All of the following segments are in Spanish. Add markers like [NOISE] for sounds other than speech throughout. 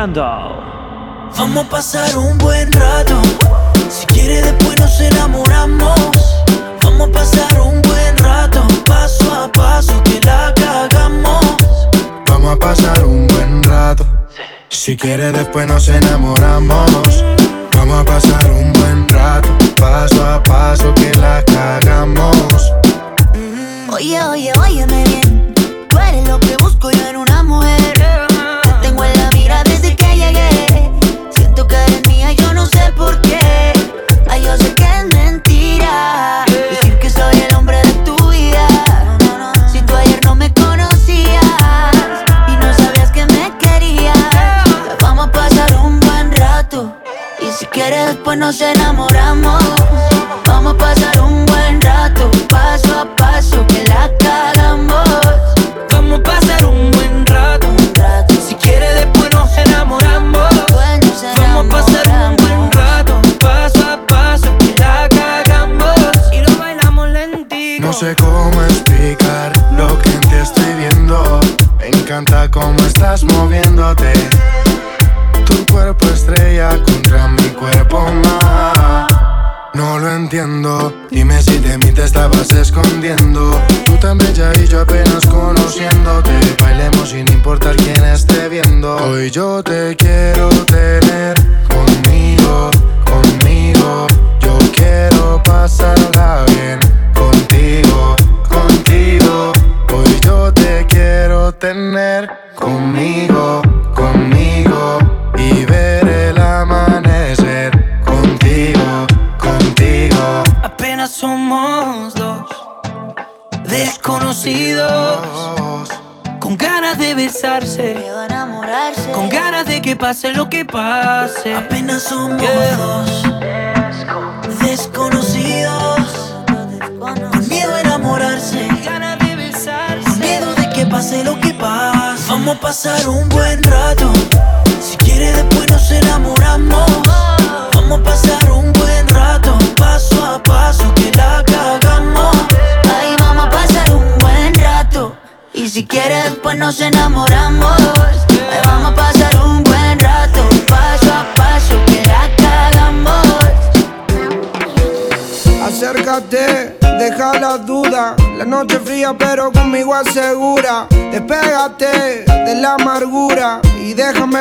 Vamos a pasar un buen rato. Si quiere después nos enamoramos. Vamos a pasar un buen rato, paso a paso que la cagamos. Vamos a pasar un buen rato. Si quiere después nos enamoramos. Vamos a pasar un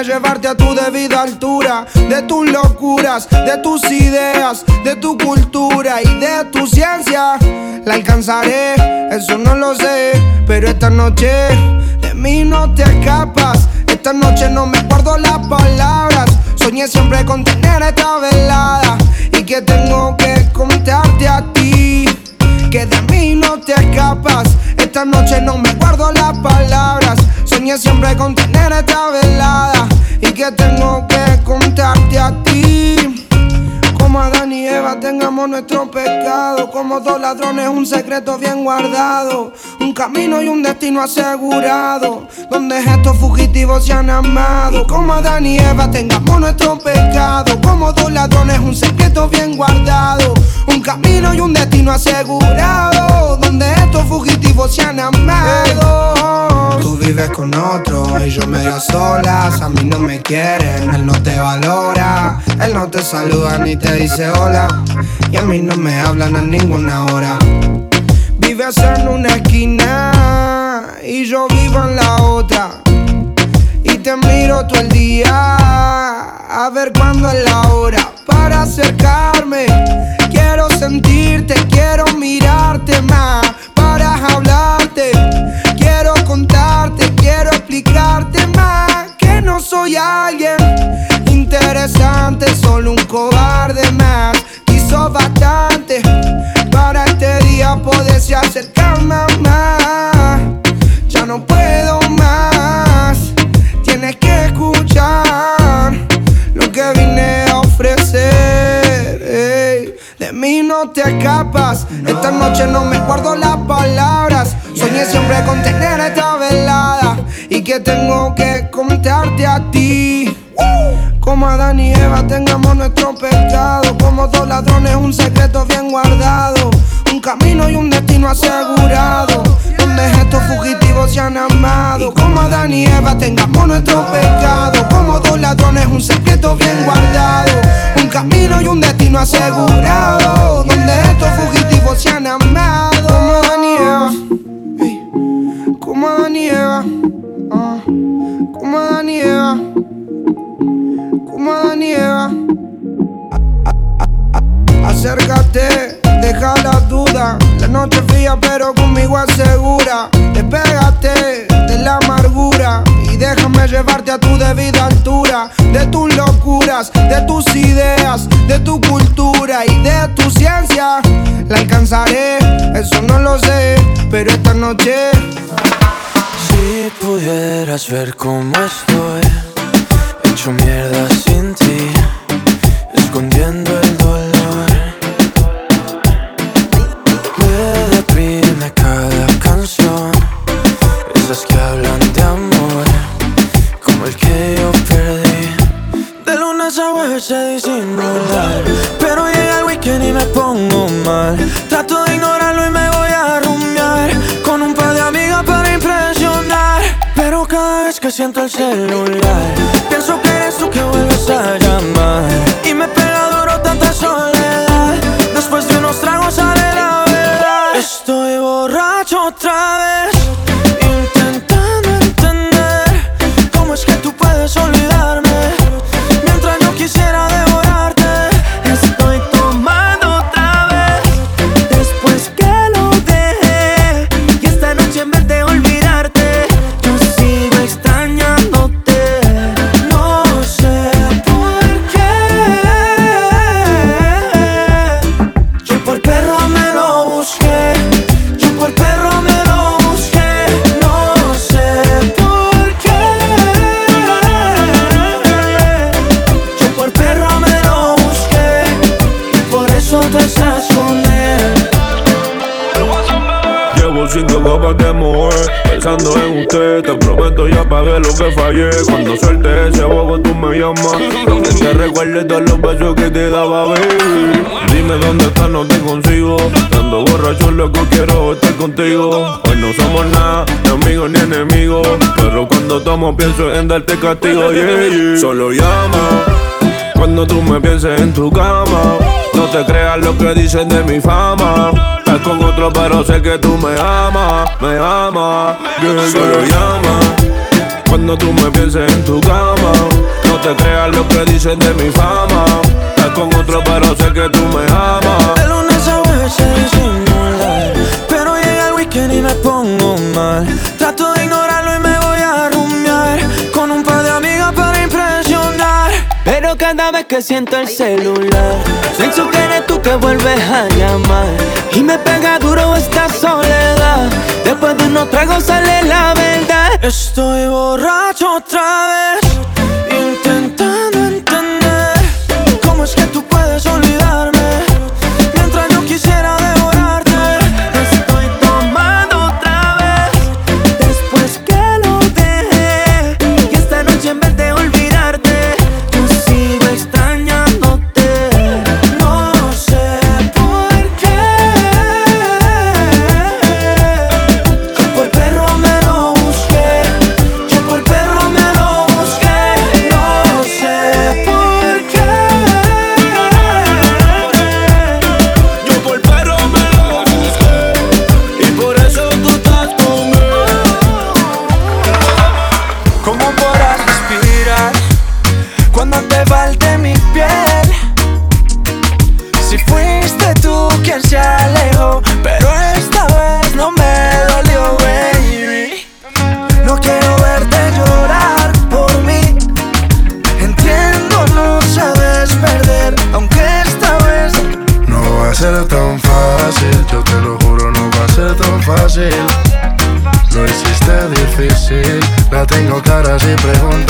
llevarte a tu debida altura. De tus locuras, de tus ideas, de tu cultura y de tu ciencia. La alcanzaré, eso no lo sé. Pero esta noche de mí no te escapas. Esta noche no me guardo las palabras. Soñé siempre con tener esta velada y que tengo que contarte a ti que de mí no te escapas. Esta noche no me guardo las palabras. Soñé siempre con tener esta velada y que tengo que contarte a ti. Y Eva tengamos nuestro pecado. Como dos ladrones, un secreto bien guardado. Un camino y un destino asegurado. Donde estos fugitivos se han amado. Como Adán y Eva tengamos nuestro pecado. Como dos ladrones, un secreto bien guardado. Un camino y un destino asegurado. Donde estos fugitivos se han amado. Tú vives con otro y yo medio solas. A mí no me quieren, él no te valora. Él no te saluda ni te dice hola. Y a mí no me hablan a ninguna hora. Vives en una esquina y yo vivo en la otra. Y te miro todo el día a ver cuándo es la hora para acercarme. Quiero sentirte, quiero mirarte más para hablarte. Quiero contarte, quiero explicarte más que no soy alguien interesante, solo un cobarde más. Hizo bastante para este día poderse acercarme más. Ya no puedo más, tienes que escuchar lo que vine a ofrecer. De mí no te escapas, esta noche no me guardo las palabras. Soñé siempre con tener esta velada y que tengo que contarte a ti. Como Adán y Eva tengamos nuestro pecado. Como dos ladrones, un secreto bien guardado. Un camino y un destino asegurado. Donde estos fugitivos se han amado. Como Adán y Eva tengamos nuestro pecado. Como dos ladrones, un secreto bien guardado. Un camino y un destino asegurado. Donde estos fugitivos se han amado. Como Adán y Eva. Como Adán y Eva. Ah. Como Adán y Eva. Como Adán y Eva. Acércate, deja la duda. La noche fría, pero conmigo asegura. Despégate de la amargura y déjame llevarte a tu debida altura. De tus locuras, de tus ideas, de tu cultura y de tu ciencia. La alcanzaré, eso no lo sé, pero esta noche. Si pudieras ver cómo estoy, hecho mierda sin ti, escondiendo el dolor. Cada canción Esas que hablan de amor Como el que yo perdí. De lunes a jueves se disimular Pero llega el weekend y me pongo mal. Trato de ignorarlo y me voy a rumiar Con un par de amigas para impresionar Pero cada vez que siento el celular Pienso que a llamar Y me pega duro tanta soledad. Después de unos tragos sale la Estoy borracho otra que fallé Cuando suelte ese bobo tú me llamas Lo que te recuerde todos los besos que te daba baby Dime dónde estás, no te consigo Dando borracho loco quiero estar contigo Hoy no somos nada, ni amigos ni enemigos Pero cuando tomo pienso en darte castigo yeah, yeah. Solo llama cuando tú me pienses en tu cama, no te creas lo que dicen de mi fama. Estás con otro, pero sé que tú me amas, me amas. Yeah, Solo llama. Cuando tú me pienses en tu cama, no te creas lo que dicen de mi fama. Estás con otro, pero sé que tú me amas. De lunes a se disimular Pero llega el weekend y me pongo mal Trato de Pero cada vez que siento el celular Pienso que eres tú que vuelves a llamar. Y me pega duro esta soledad. Después de unos tragos sale la verdad. Estoy borracho otra vez tengo clara si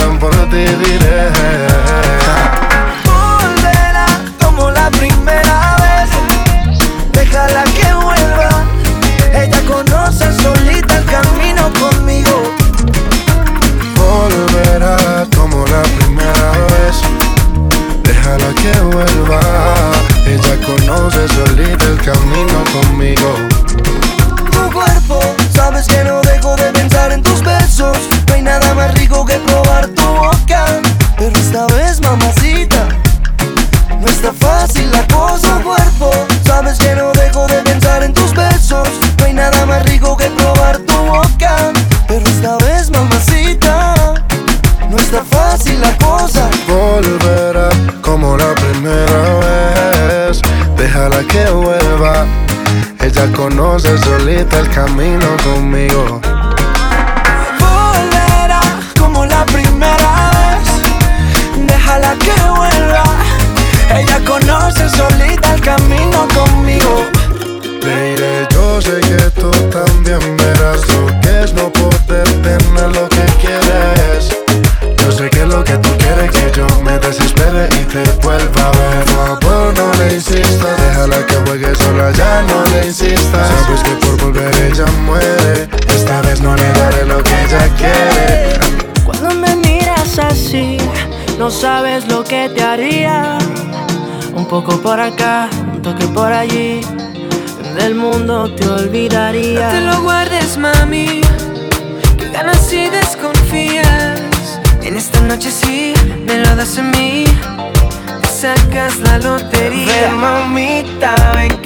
el camino conmigo. poco por acá, un toque por allí. Del mundo te olvidaría. No te lo guardes, mami. Que ganas y desconfías. En esta noche sí, me lo das a mí. Sacas la lotería. Ven, mamita, ven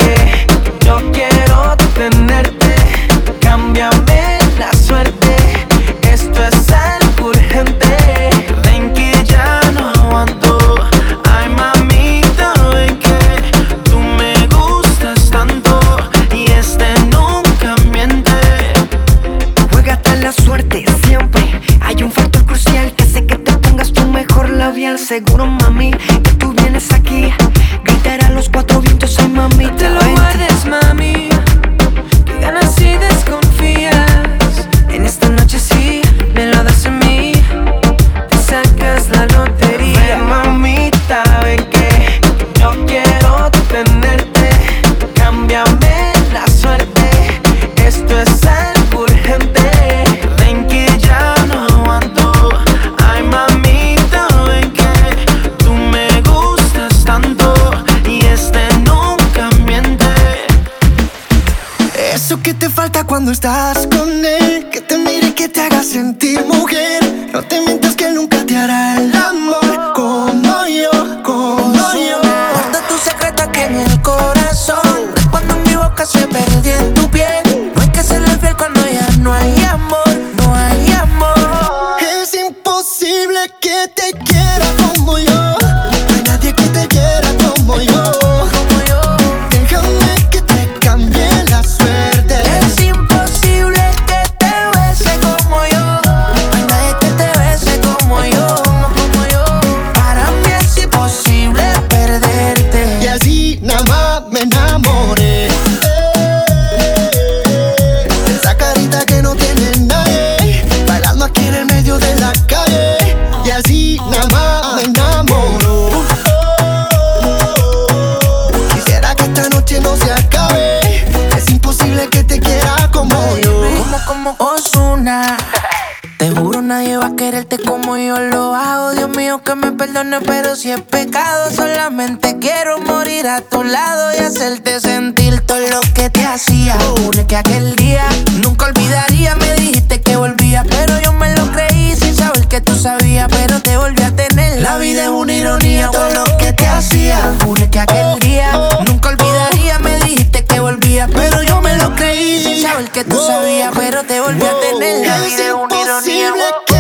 mío que me perdone, pero si es pecado, solamente quiero morir a tu lado y hacerte sentir todo lo que te hacía. Jure que aquel día nunca olvidaría, me dijiste que volvía, pero yo me lo creí sin saber que tú sabías, pero te volví a tener. La vida es una ironía, todo lo que te hacía. Jure que aquel día nunca olvidaría, me dijiste que volvía, pero yo me lo creí sin saber que tú sabías, pero te volví a tener. La vida es una ironía.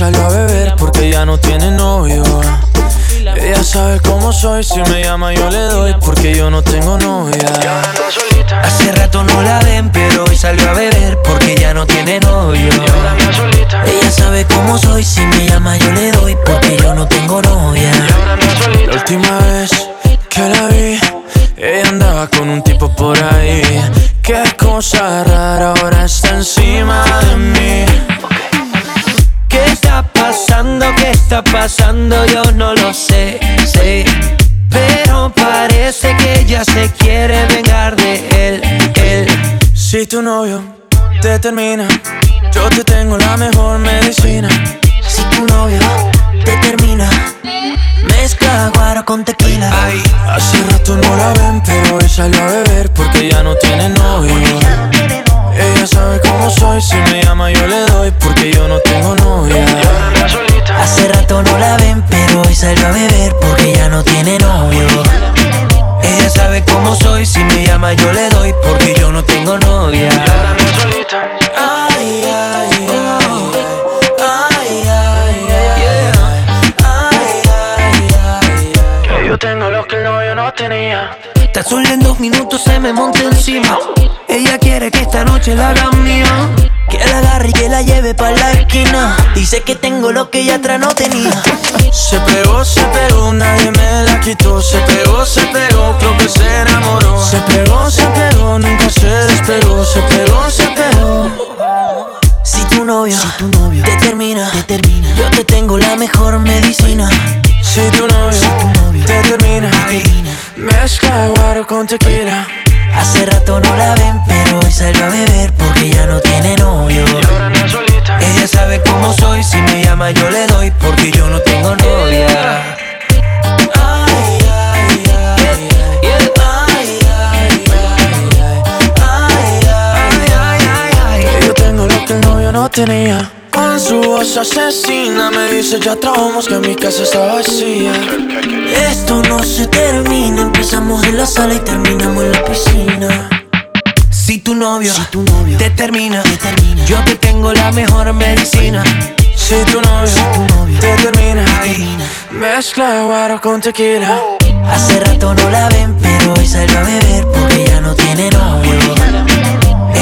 salió a beber porque ya no tiene novio. Ella sabe cómo soy, si me llama yo le doy porque yo no tengo novia. Hace rato no la ven, pero hoy salió a beber porque ya no tiene novio. Ella sabe cómo soy, si me llama yo le doy porque yo no tengo novia. La última vez que la vi, ella andaba con un tipo por ahí. Qué cosa rara, ahora está encima de mí está pasando? ¿Qué está pasando? Yo no lo sé, sé. Pero parece que ella se quiere vengar de él, él. Si tu novio te termina, yo te tengo la mejor medicina. Si tu novio te termina, mezcla guaro con tequila. Ay, hace rato no la ven, pero hoy salió a beber porque ya no tiene novio. Ella sabe cómo soy, si me llama yo le doy porque yo no tengo novia. Hace rato no la ven, pero hoy salió a beber porque ya no tiene novio. Ella sabe cómo soy, si me llama yo le doy porque yo no tengo novia. Ay, ay, ay, ay, ay, ay, ay, ay, Que yo tengo lo que el novio no tenía. Tan solo en dos minutos se me monta encima. Ella quiere que esta noche la haga mía. Que la agarre y que la lleve pa' la esquina. Dice que tengo lo que ella atrás no tenía. Se pegó, se pegó, nadie me la quitó. Se pegó, se pegó, creo que se enamoró. Se pegó, se pegó, nunca se despegó. Se pegó, se pegó. Si tu novio, te termina, te termina, yo te tengo la mejor medicina. Si tu novio te termina, mezcla guaro con tequila. Hace rato no la ven, pero hoy salió a beber porque ya no tiene novio. Ella sabe cómo soy, si me llama yo le doy porque yo no tengo novia. No tenía. Con su voz asesina me dice ya trabamos que mi casa está vacía. Esto no se termina, empezamos en la sala y terminamos en la piscina. Si tu novio, Si tu novio te termina, te termina, yo te tengo la mejor medicina. Si tu novio, tu novio te termina, termina. mezcla guaro con tequila. Hace rato no la ven, pero hoy salió a beber porque ya no tiene novio.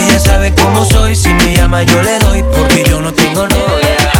Ella sabe cómo soy, si me llama yo le doy porque yo no tengo novia.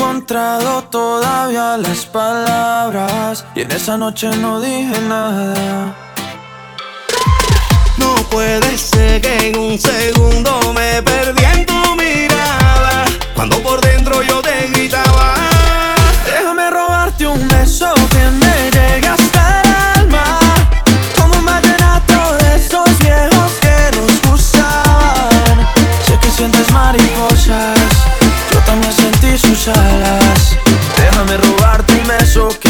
Encontrado todavía las palabras. Y en esa noche no dije nada. No puede ser que en un segundo me perdí en tu mirada. Cuando por dentro yo te gritaba. Déjame robarte un beso alas. Déjame robarte un beso que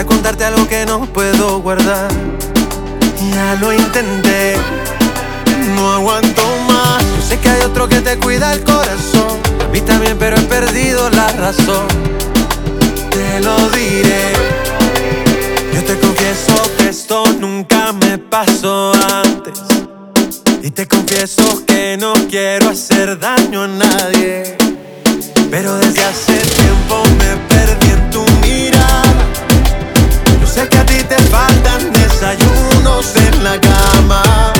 equivocar. Voy a contarte algo que no puedo guardar. Ya lo intenté, no aguanto más. Yo sé que hay otro que te cuida el corazón. A mí también, pero he perdido la razón. Te lo diré. Yo te confieso que esto nunca me pasó antes. Y te confieso que no quiero hacer daño a nadie. Pero desde hace tiempo me perdí en tu mirada. Que a ti te faltan desayunos en la cama.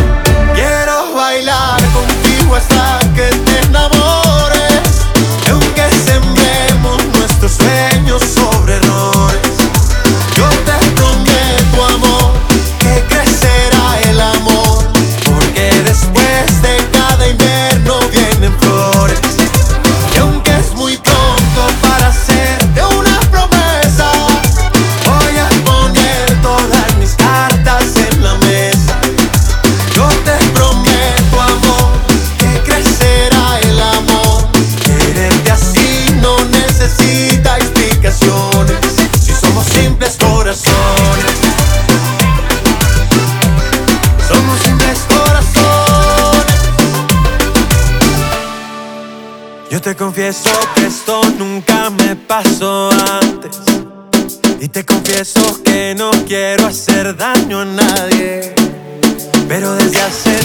Quiero bailar contigo hasta que te enamores. Aunque sembremos nuestros sueños sobre te confieso que no quiero hacer daño a nadie. Pero desde hace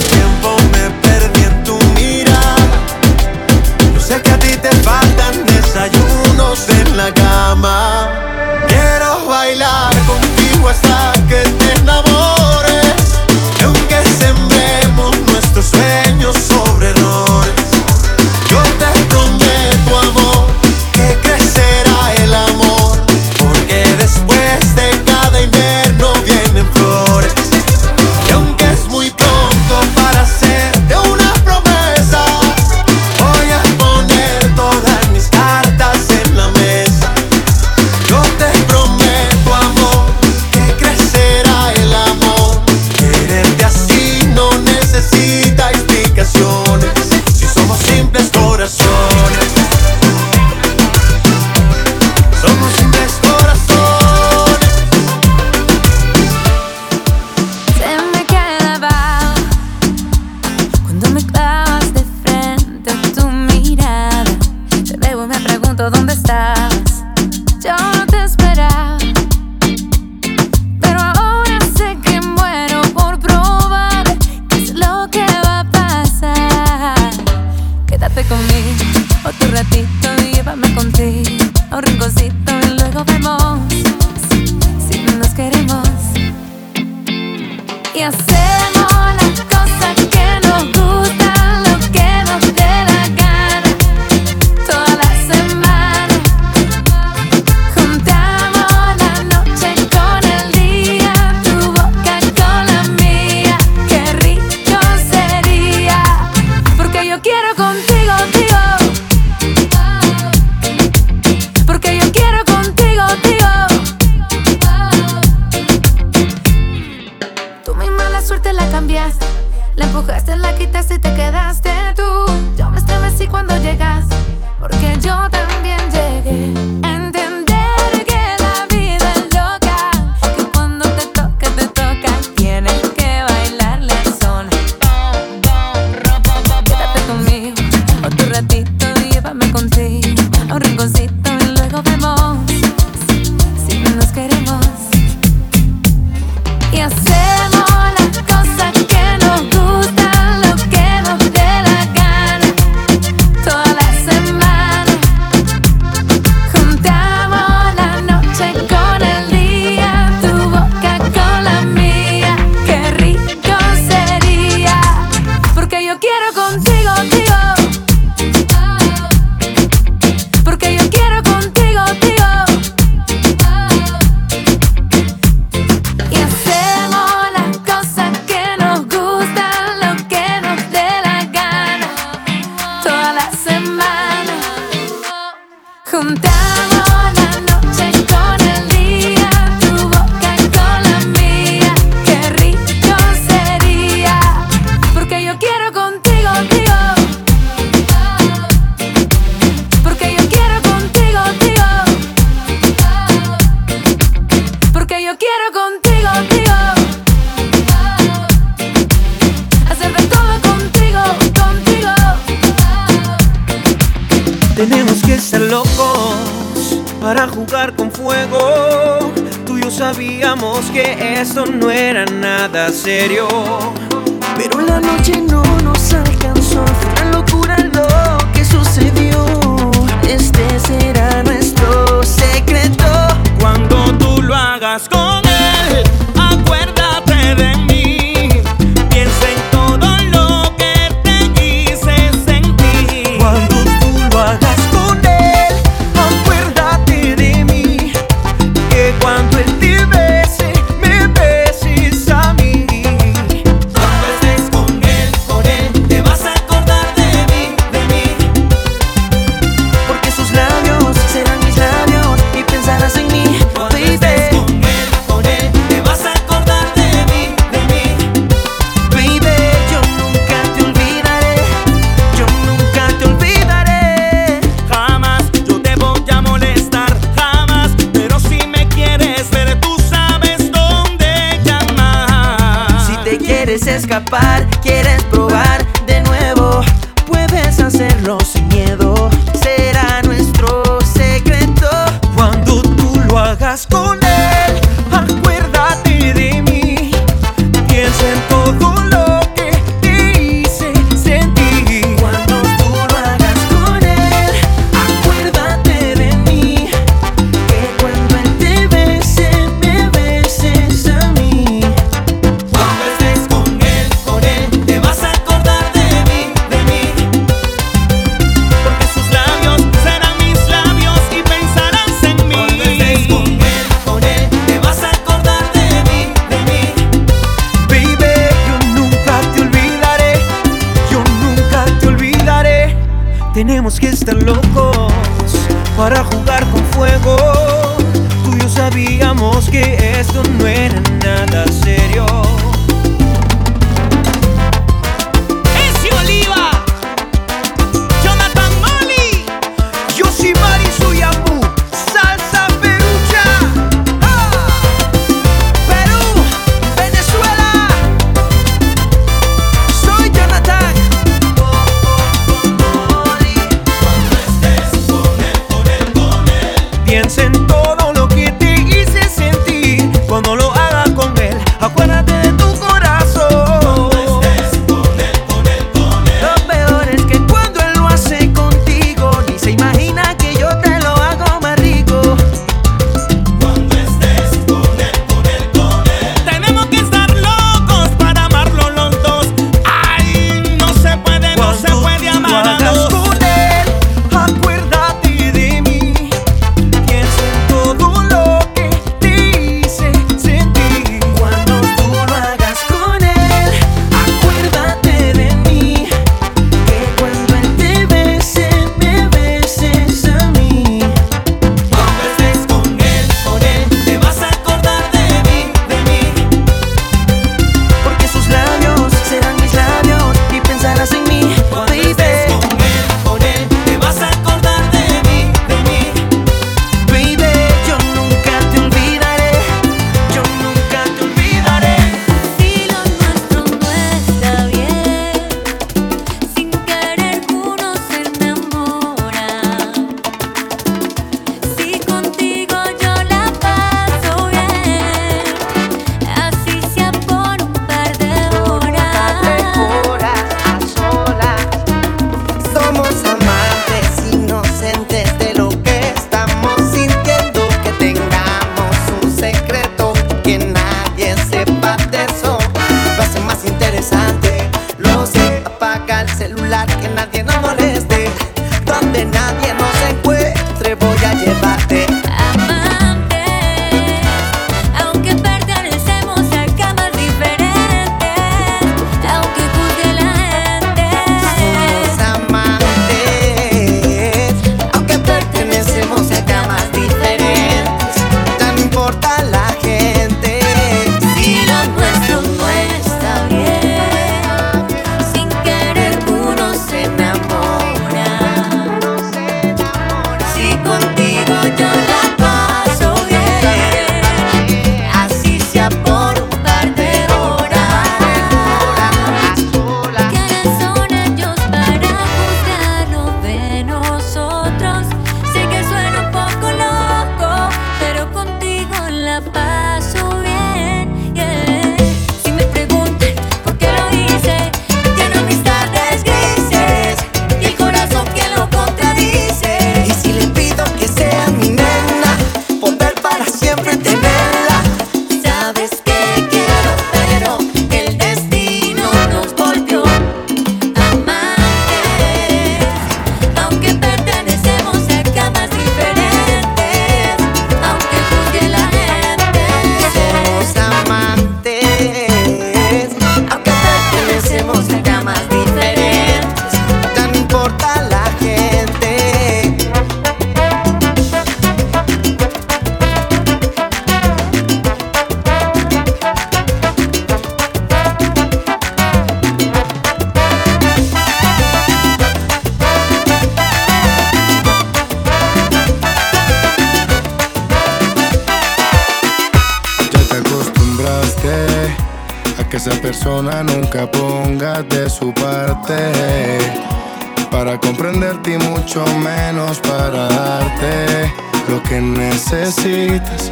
necesitas,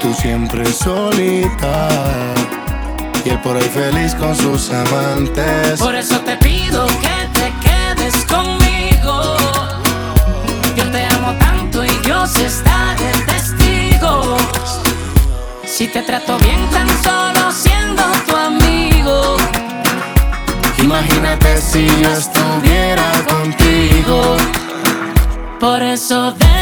tú siempre solita. Y él por ahí feliz con sus amantes. Por eso te pido que te quedes conmigo. Yo te amo tanto y Dios está de testigo. Si te trato bien tan solo siendo tu amigo. Imagínate si yo estuviera contigo. Por eso de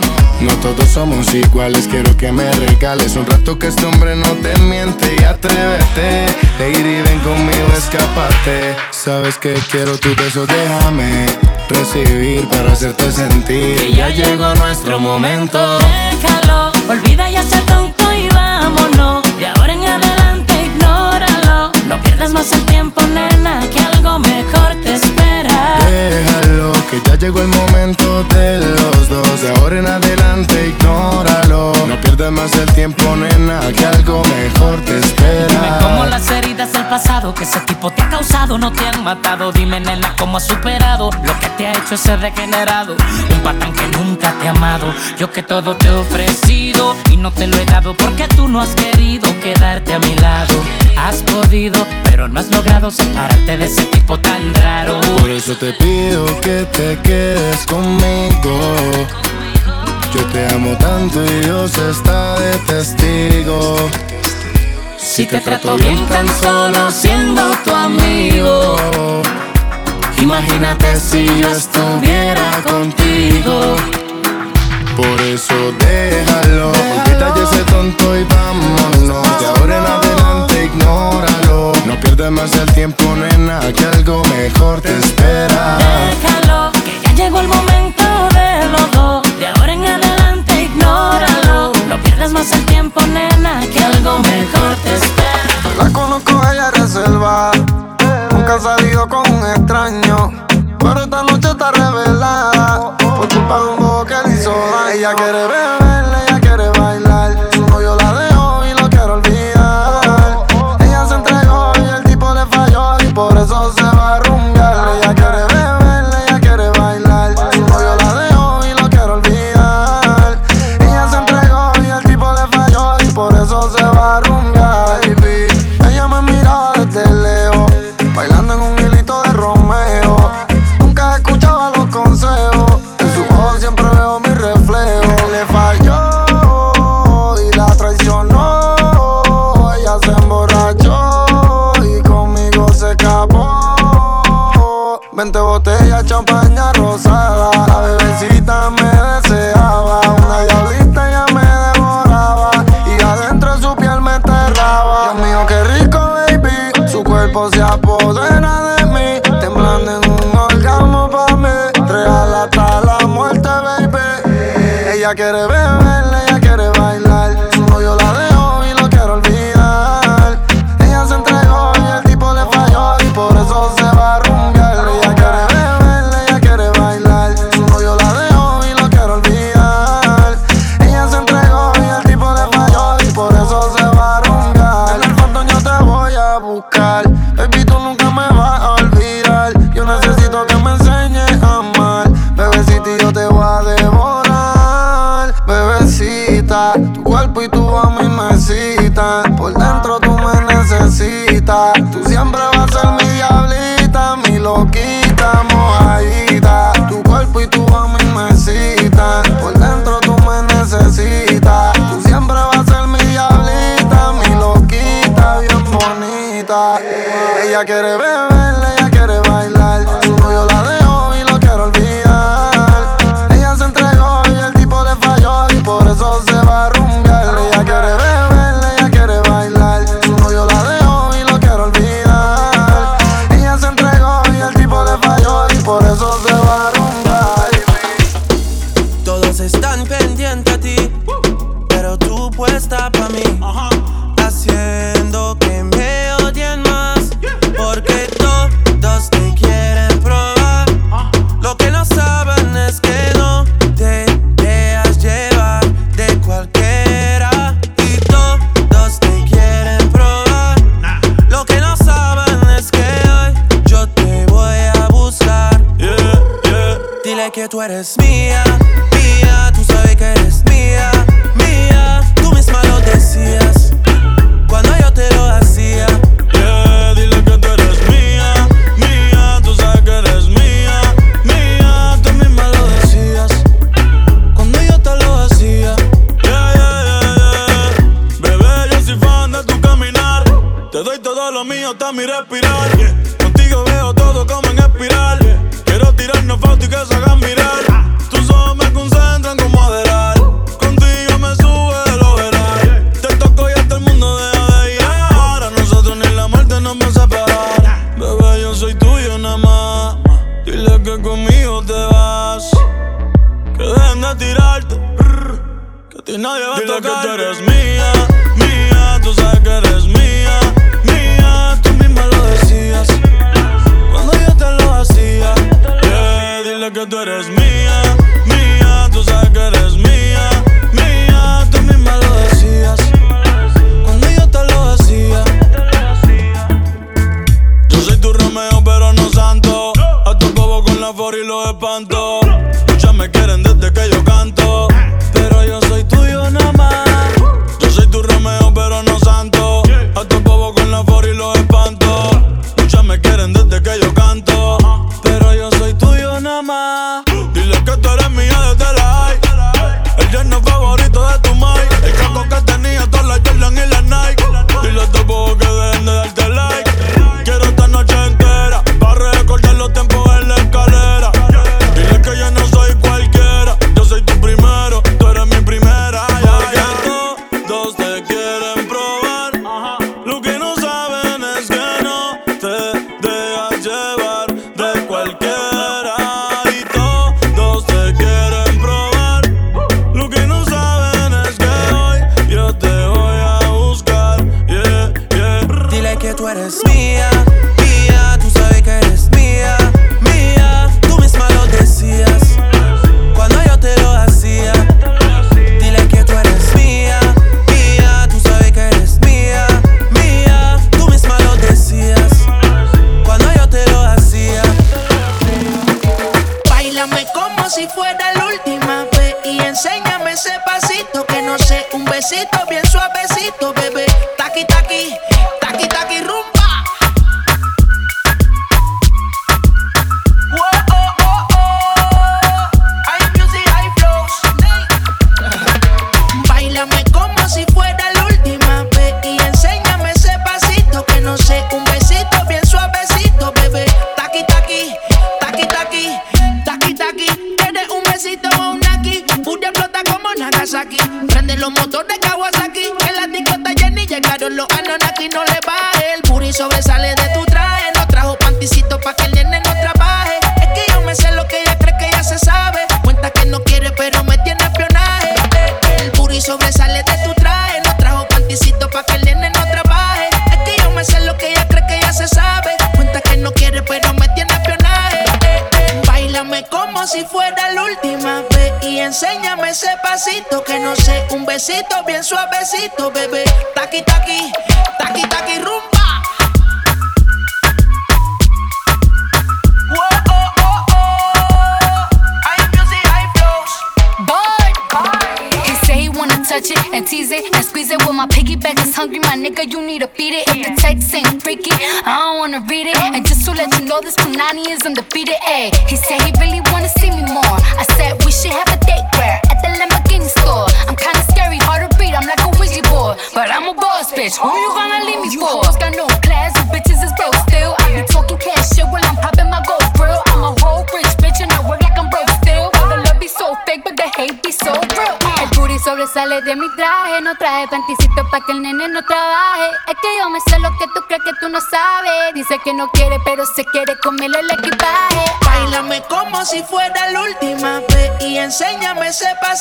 No todos somos iguales, quiero que me regales un rato que este hombre no te miente y atrévete. Lady, ven conmigo, escapate. Sabes que quiero tu beso, déjame recibir para hacerte sentir. Que ya llegó nuestro momento. Déjalo, olvida ya ser tonto y vámonos. De ahora en adelante, ignóralo. No pierdas más el tiempo, nena, que algo mejor te espera. Déjalo, que ya llegó el momento de los dos. De ahora en adelante, ignóralo. No pierdas más el tiempo, nena, que algo mejor te espera. Dime cómo las heridas del pasado que ese tipo te ha causado no te han matado. Dime, nena, cómo has superado lo que te ha hecho ese regenerado. Un patán que nunca te ha amado. Yo que todo te he ofrecido y no te lo he dado porque tú no has querido quedarte a mi lado. Has podido, pero no has logrado separarte de ese tipo tan raro. Por eso te pido que te quedes conmigo. Yo te amo tanto y Dios está de testigo. Si te trato bien tan solo siendo tu amigo. Imagínate si yo estuviera contigo. Por eso déjalo, olvídate ese tonto y vámonos. De ahora en adelante ignóralo. No pierdas más el tiempo, nena, que algo mejor te espera. Déjalo, que ya llegó el momento de los dos. De ahora en adelante ignóralo. No pierdas más el tiempo, nena, que algo mejor te espera. La conozco, ella reserva. Nunca ha salido con un extraño. Pero esta noche está revelada. Por culpa de un Ella quiere beber, cuerpo se apodera de mí, temblando en un orgasmo pa' mí. Real hasta la muerte, baby. Ella quiere beber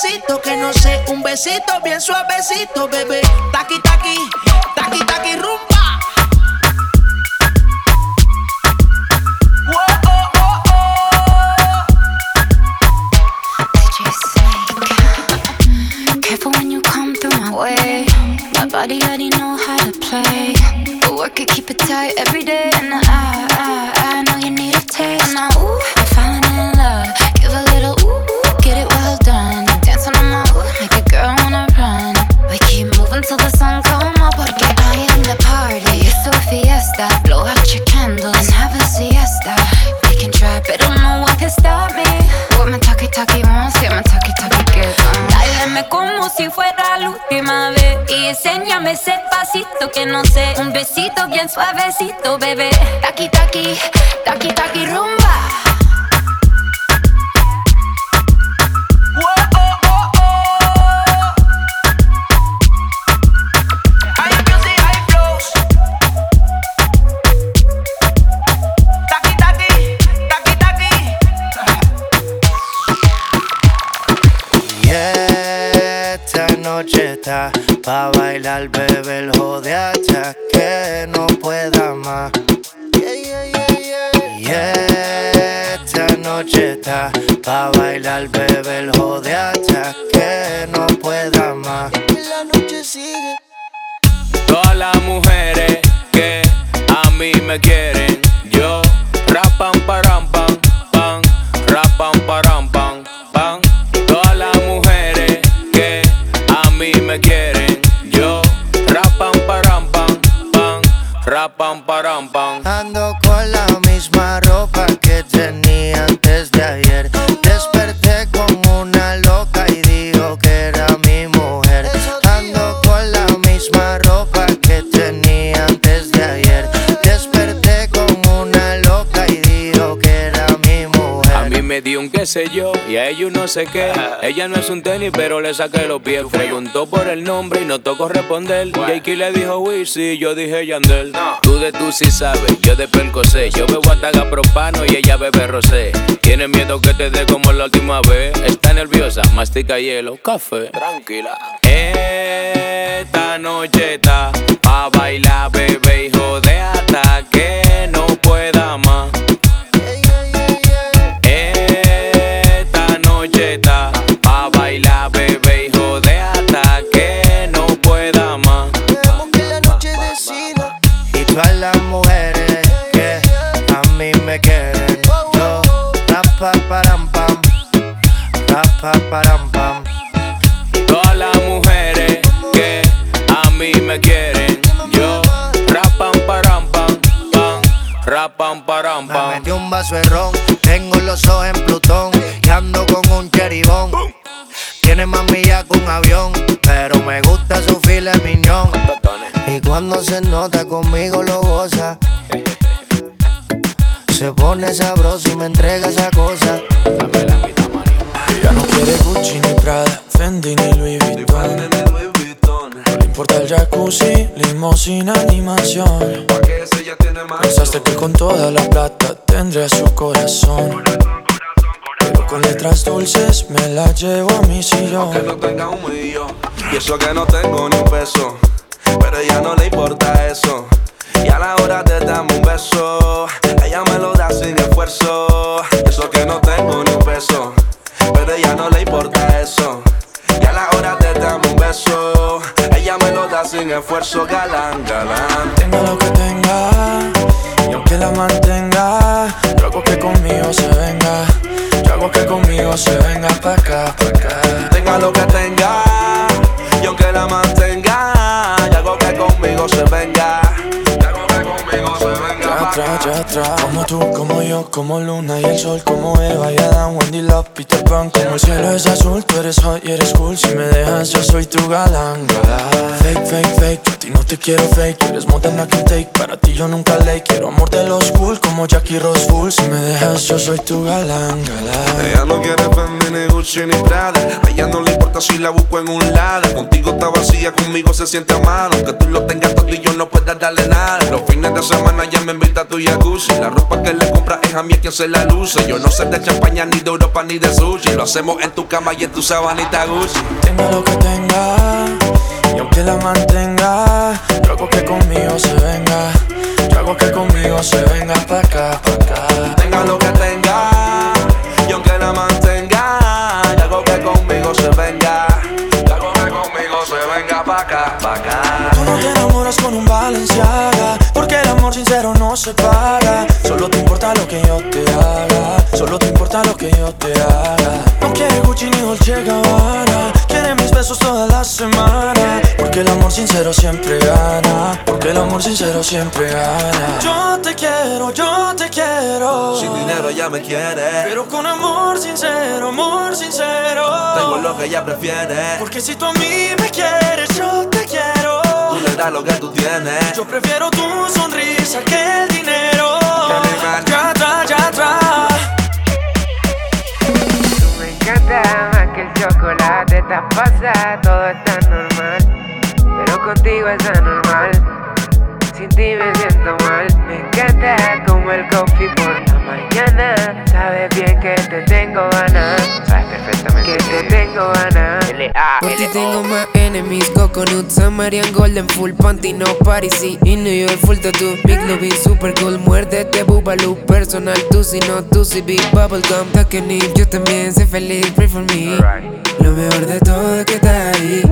ese pasito que no sé. Un besito bien suavecito, bebé. Fiesta. Blow out your candles and have a siesta. We can try, but don't know what can stop me. What my talkie talkie wants, yeah, my talkie talkie gets on. Báilame como si fuera la última vez Y enséñame ese pasito que no sé Un besito bien suavecito, bebé taki, taki, pa' bailar, bebé, el jode hasta que no pueda más. La noche sigue. Todas las mujeres que a mí me quieren, yo rapan param pam pam, rapan param pam pam. Todas las mujeres que a mí me quieren, yo rapan param pam pam, rapan param pam. Dio un qué sé yo y a ellos no sé qué. Ella no es un tenis, pero le saqué los pies. Preguntó por el nombre y no tocó responder. Jakey le dijo Wizzy, yo dije Yandel. Tú de tú sí sabes, yo de Percocé. Yo bebo ataga propano y ella bebe rosé. Tiene miedo que te dé como la última vez. Está nerviosa, mastica hielo, café. Tranquila. Esta noche está pa' bailar, bebé, hijo de hasta que no pueda más. Pam, rapan param Me metí un vaso de ron, tengo los ojos en Plutón y ando con un cheribón. Tiene más millas que un avión, pero me gusta su file miñón. Y cuando se nota conmigo lo goza. Se pone sabroso y me entrega esa cosa. Ya no quiere Gucci ni Prada, Fendi ni Louis Vuitton. No importa el jacuzzi, limosina, animación. Pensaste que con toda la plata tendría su corazón. Con letras dulces me la llevo a mi sillón. Y eso que no tengo ni un peso, pero a ella no le importa eso. Y a la hora de darme un beso, ella me lo da sin esfuerzo. Eso que no tengo ni un peso, pero a ella no le importa eso. Y a la hora de darme un beso, sin esfuerzo, galán, galán. Tenga lo que tenga, y aunque la mantenga, yo hago que conmigo se venga. Yo hago que conmigo se venga pa' acá, pa' acá. Tenga lo que tenga, y aunque la mantenga, y hago que conmigo se venga. Atrás, atrás. Como tú, como yo, como Luna y el sol, como Eva y Adán, Wendy Love, Peter Pan. Como el cielo es azul, tú eres hot y eres cool. Si me dejas, yo soy tu galán, galán. Quiero fake. Tú eres more than I can take, para ti yo nunca late. Quiero amor de los cool, como Jackie Rose Full. Si me dejas, yo soy tu galán, galán. Ella no quiere Fendi, ni Gucci, ni Prada A ella no le importa si la busco en un lado Contigo está vacía, conmigo se siente a mano Que tú lo tengas todo y yo no pueda darle nada Los fines de semana ella me invita a tu jacuzzi La ropa que le compra es a mí quien se la luce Yo no sé de champaña, ni de Europa, ni de sushi Lo hacemos en tu cama y en tu sabanita Gucci Tenga lo que tenga, y aunque la mantenga, yo hago que conmigo se venga. Yo hago que conmigo se venga pa' acá, pa' acá. Tenga lo que tenga Y aunque la mantenga Y hago que conmigo se venga Y hago que conmigo se venga pa' acá, pa' acá Tú no te enamoras con un el amor sincero no se paga. Solo te importa lo que yo te haga. Solo te importa lo que yo te haga. No quiere Gucci ni Dolce Gabbana Quiere mis besos toda la semana. Porque el amor sincero siempre gana. Porque el amor sincero siempre gana. Yo te quiero, yo te quiero. Sin dinero ella me quiere. Pero con amor sincero, amor sincero. Tengo lo que ella prefiere. Porque si tú a mí me quieres, yo te quiero le das lo que tú tienes Yo prefiero tu sonrisa que el dinero. Ya atrás, ya atrás. Me encanta más que el chocolate, está pasa, todo está normal. Pero contigo es anormal. Sin ti me siento mal. Me encanta como el coffee por mañana. Sabes bien que te tengo ganas. Sabes perfectamente que te tengo ganas. Por ti tengo más enemies Coconut, Samarian, Golden, Full Panty, no Parisi Y New York, full tattoo. Big Lobby, super cool Muérdete, Bubaloo, personal Tú si no, tú si big Bubblegum, Takenip Yo también soy feliz, pray for me. Lo mejor de todo es que estás ahí.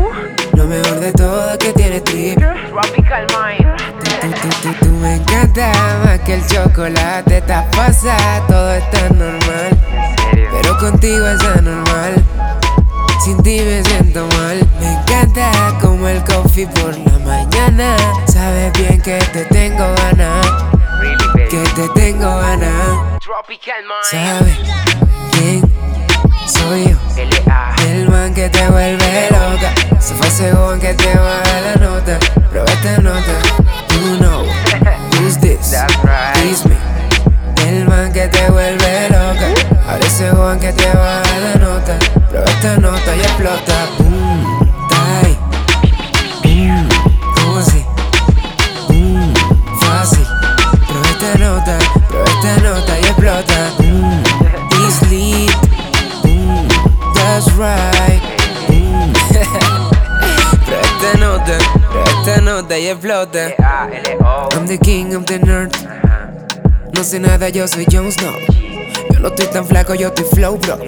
Lo mejor de todo es que tienes trip. Tropical Mind Tú, tú, tú, tú me encanta más que el chocolate Estás pasa, todo está normal Pero contigo es anormal sin ti me siento mal. Me encanta como el coffee por la mañana. Sabes bien que te tengo ganas. Que te tengo ganas. ¿Sabes quién soy yo? El man que te vuelve loca. Se fue ese que te baja la nota. Prueba esta nota. You know [LAUGHS] who's this? It's me. El man que te vuelve loca. Ahora ese joven que te baja la nota. Prueba esta nota y explota. Boom. Boom. Boom, fácil. Prueba esta nota, prueba esta nota y explota. Boom, it's lit. Boom, that's right. Nota y explota. I'm the king of the north. No sé nada, yo soy Jon Snow. Yo no estoy tan flaco, yo estoy flow, bro.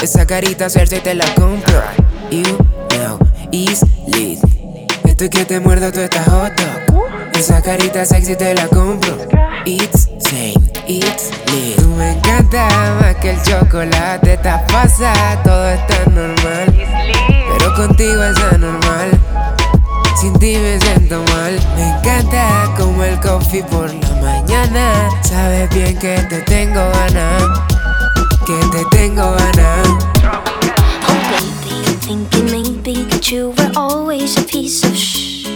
Esa carita Cersei te la compro. You know, is lit. Estoy que te muerdo, tú estás hot dog. Esa carita sexy te la compro. It's same, it's lit. Tú me encanta más que el chocolate. Estás pasa, todo está normal. Pero contigo es anormal. Sin ti me siento mal. Me encanta como el coffee por la mañana. Sabes bien que te tengo ganas. Que te tengo ganas. Thinking maybe that you were always a piece of shh.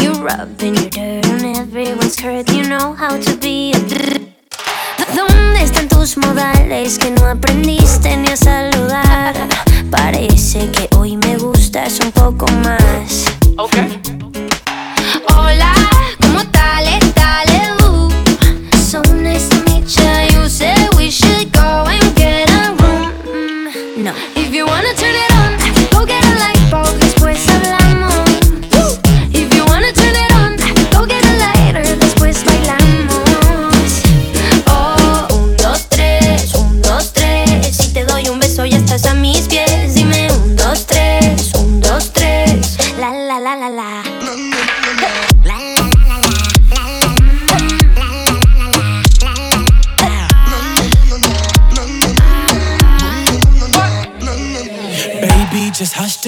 You're rubbing your dirt on everyone's skirt. You know how to be a ¿Dónde están tus modales que no aprendiste ni a saludar? Parece que hoy me gustas un poco más. Hola,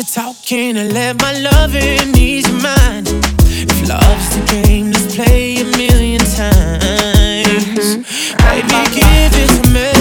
to talking and let my loving ease your mind. If love's the game, let's play a million times. Mm-hmm. Baby, give it to me.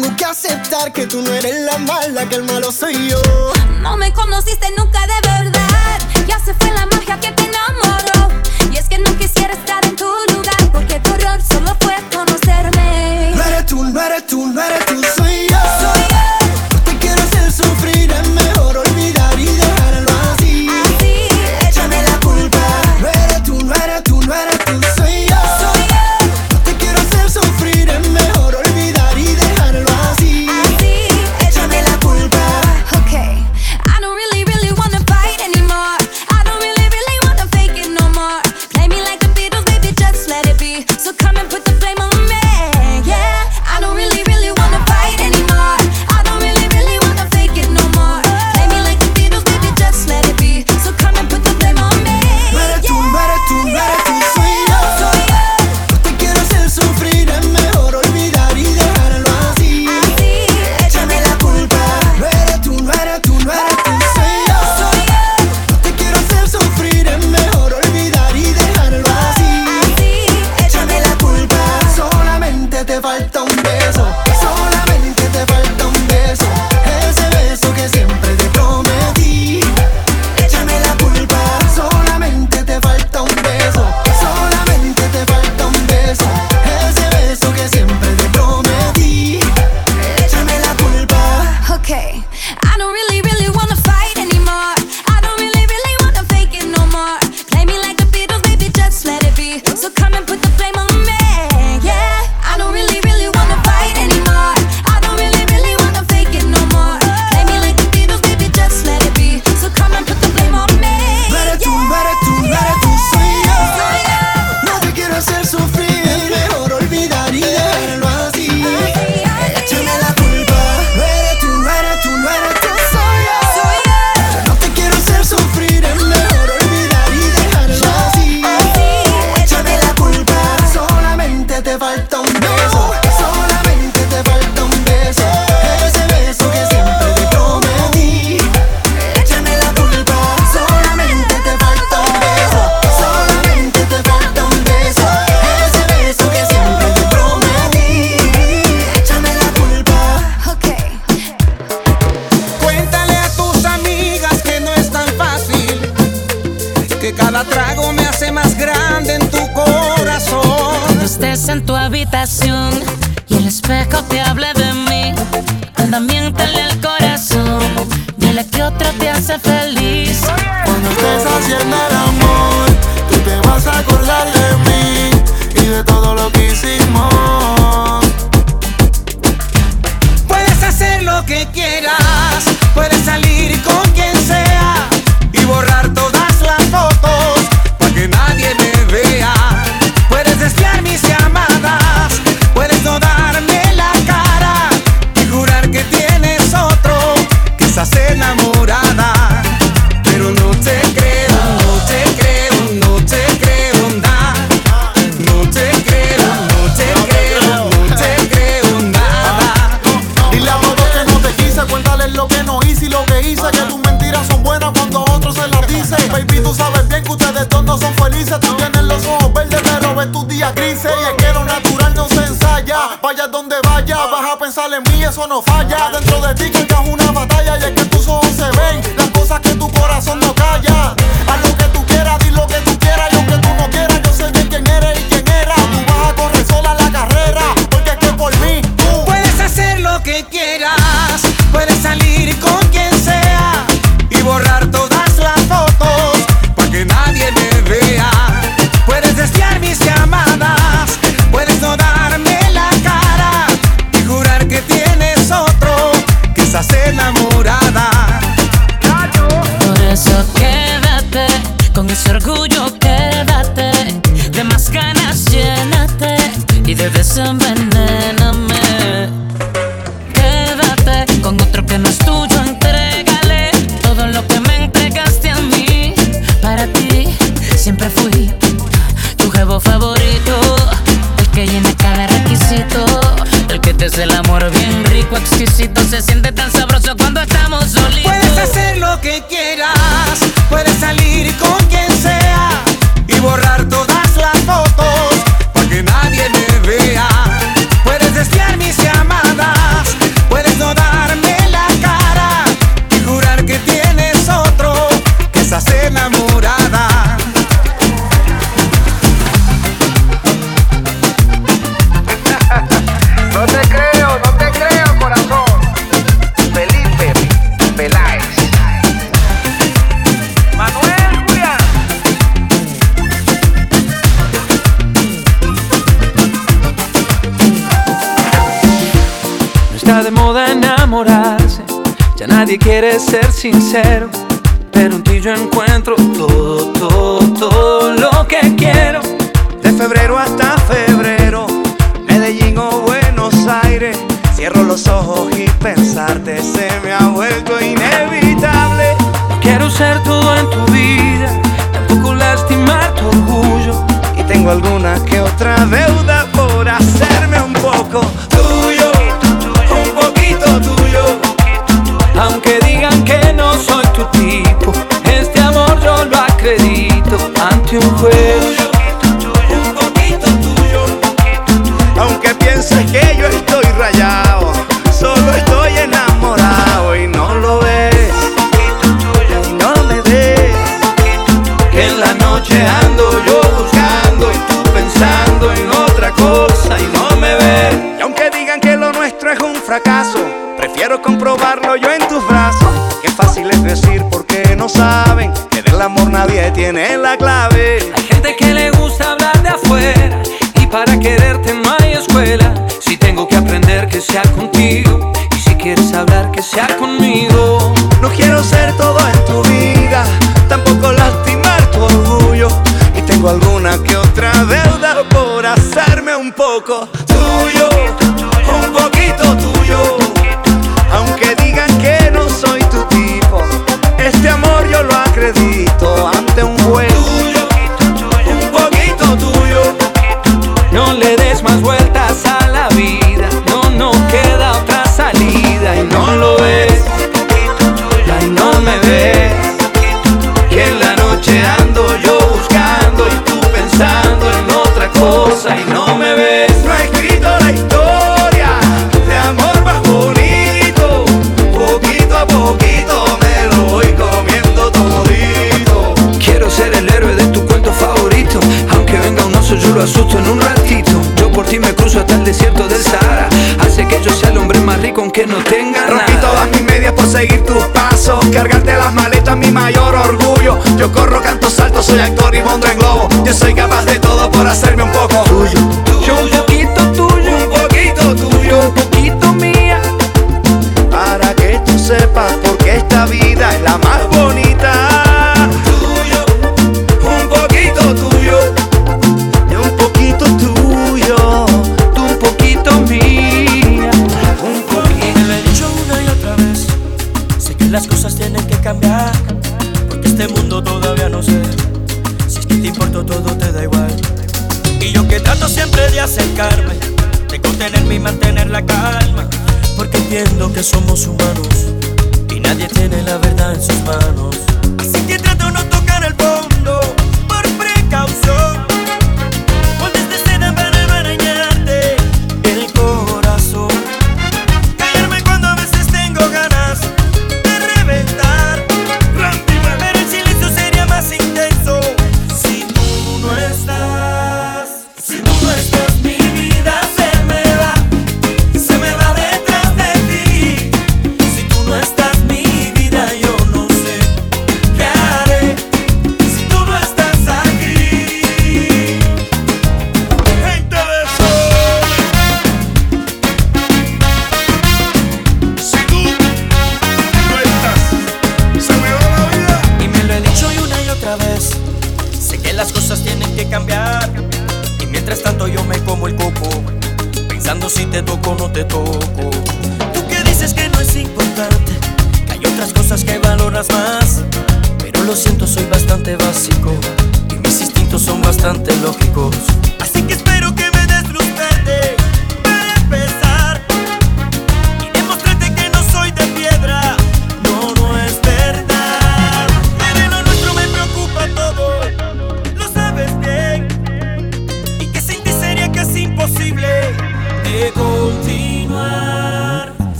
Tengo que aceptar que tú no eres la mala, que el malo soy yo. No me conociste nunca de verdad. Ya se fue la magia que te enamoró. Y es que no quisiera estar en tu lugar, porque tu error solo fue conocerme. No eres tú, no eres tú, no eres tú. reggaetón no son felices. Tú tienes los ojos verdes, pero ves tus días grises. Y es que lo natural no se ensaya. Vaya donde vaya, vas a pensar en mí, eso no falla. Dentro de ti que es una batalla. Y es que tus ojos se ven, las cosas que tu corazón no calla. sincero, pero en ti yo encuentro soy actor y monto en globo. Yo soy capaz de todo por hacerme un poco somos humanos y nadie tiene la verdad en sus manos.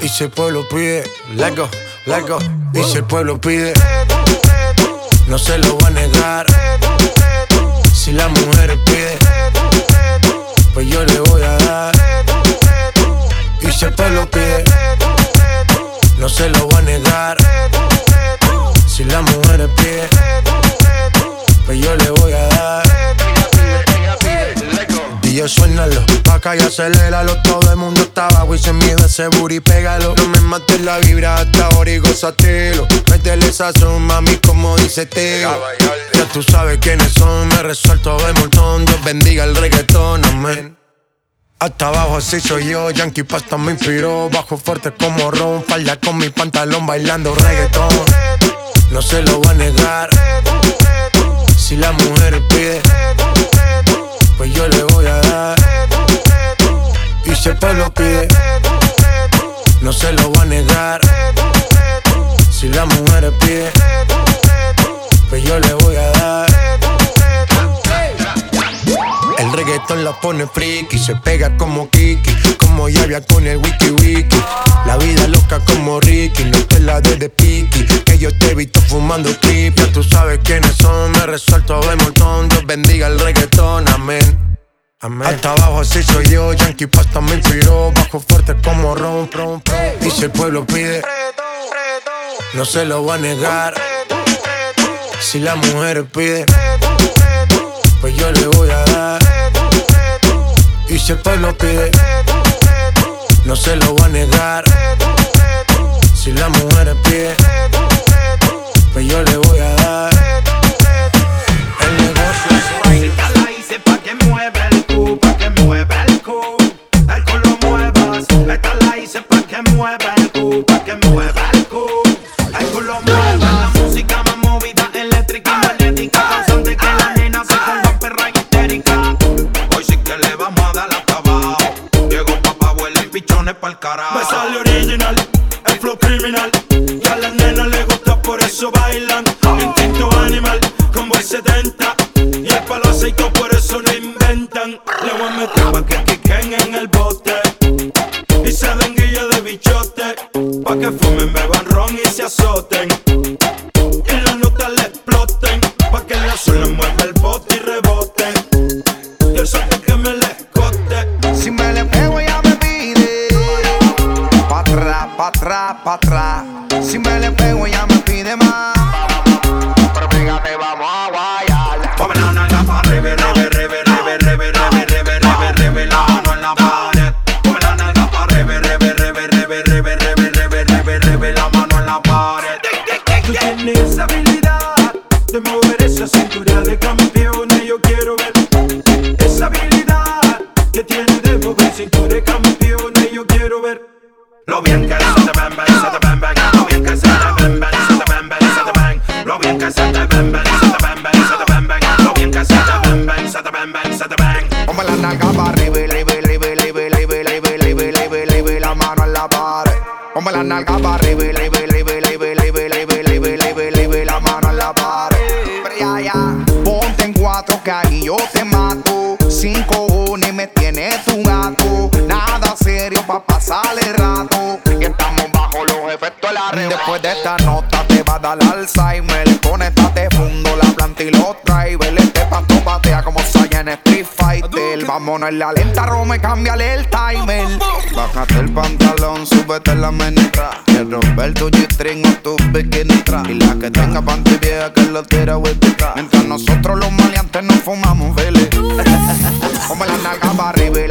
Y si el pueblo pide, lego, lego. Y si el pueblo pide, no se lo va a negar. Si la mujer pide, pues yo le voy a dar. Y si el pueblo pide, no se lo va a negar. Si la mujer pide, pues yo le voy a dar. Y yo suénalo, acá y aceléralo todo y miedo ese pégalo. No me mates la vibra hasta ahora y gozatelo. Métele sazón, mami, como dice Teo. Ya tú sabes quiénes son, me resuelto de montón. Dios bendiga el reggaetón, amén. Hasta abajo así soy yo, Yankee Pasta me inspiró Bajo fuerte como Ron, falda con mi pantalón bailando reggaetón No se lo va a negar Si la mujer pide, pues yo le voy y siempre lo pide. No se lo va a negar. Si la mujer pide, pues yo le voy a dar. El reggaetón la pone friki, se pega como Kiki, como Yavia con el wiki wiki. La vida loca como Ricky, no te la de de piki, que yo te he visto fumando trip. Ya tú sabes quiénes son, me resuelto de montón. Dios bendiga el reggaetón, amén. Amén. Hasta abajo así soy yo, Yankee Pasta me inspiró, bajo fuerte como ron, ron, ron. Y si el pueblo pide, no se lo va a negar. Si la mujer pide, pues yo le voy a dar. Y si el pueblo pide, no se lo va a negar. Si la mujer pide, pues yo le voy a dar. Me sale original, el flow criminal. Y a las nenas le gusta, por eso bailan. Instinto animal, combo el 70. Y el palo aceito, por eso lo inventan. Le voy a meter pa' que quiquen en el bote. Y se den guillo de bichote. Pa' que fumen, beban ron y se azoten. pra trás. me cámbiale el timer. Bájate el pantalón, súbete la menetra. Quiero romper tu G-string o tu bikini. Y la que tenga panty vieja que lo tira huevita. Mientras nosotros los maleantes nos fumamos, vele. Come la nalga para arriba y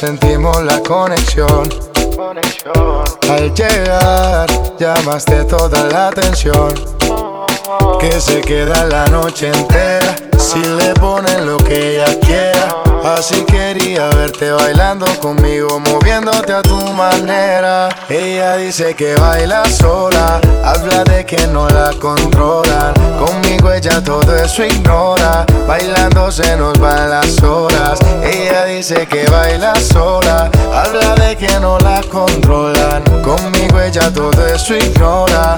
sentimos la conexión. Al llegar, llamaste toda la atención. Que se queda la noche entera si le ponen lo que ella quiera. Así quería verte bailando conmigo, moviéndote a tu manera. Ella dice que baila sola, habla de que no la controlan. Conmigo ella todo eso ignora, bailando se nos van las horas. Ella dice que baila sola, habla de que no la controlan. Conmigo ella todo eso ignora.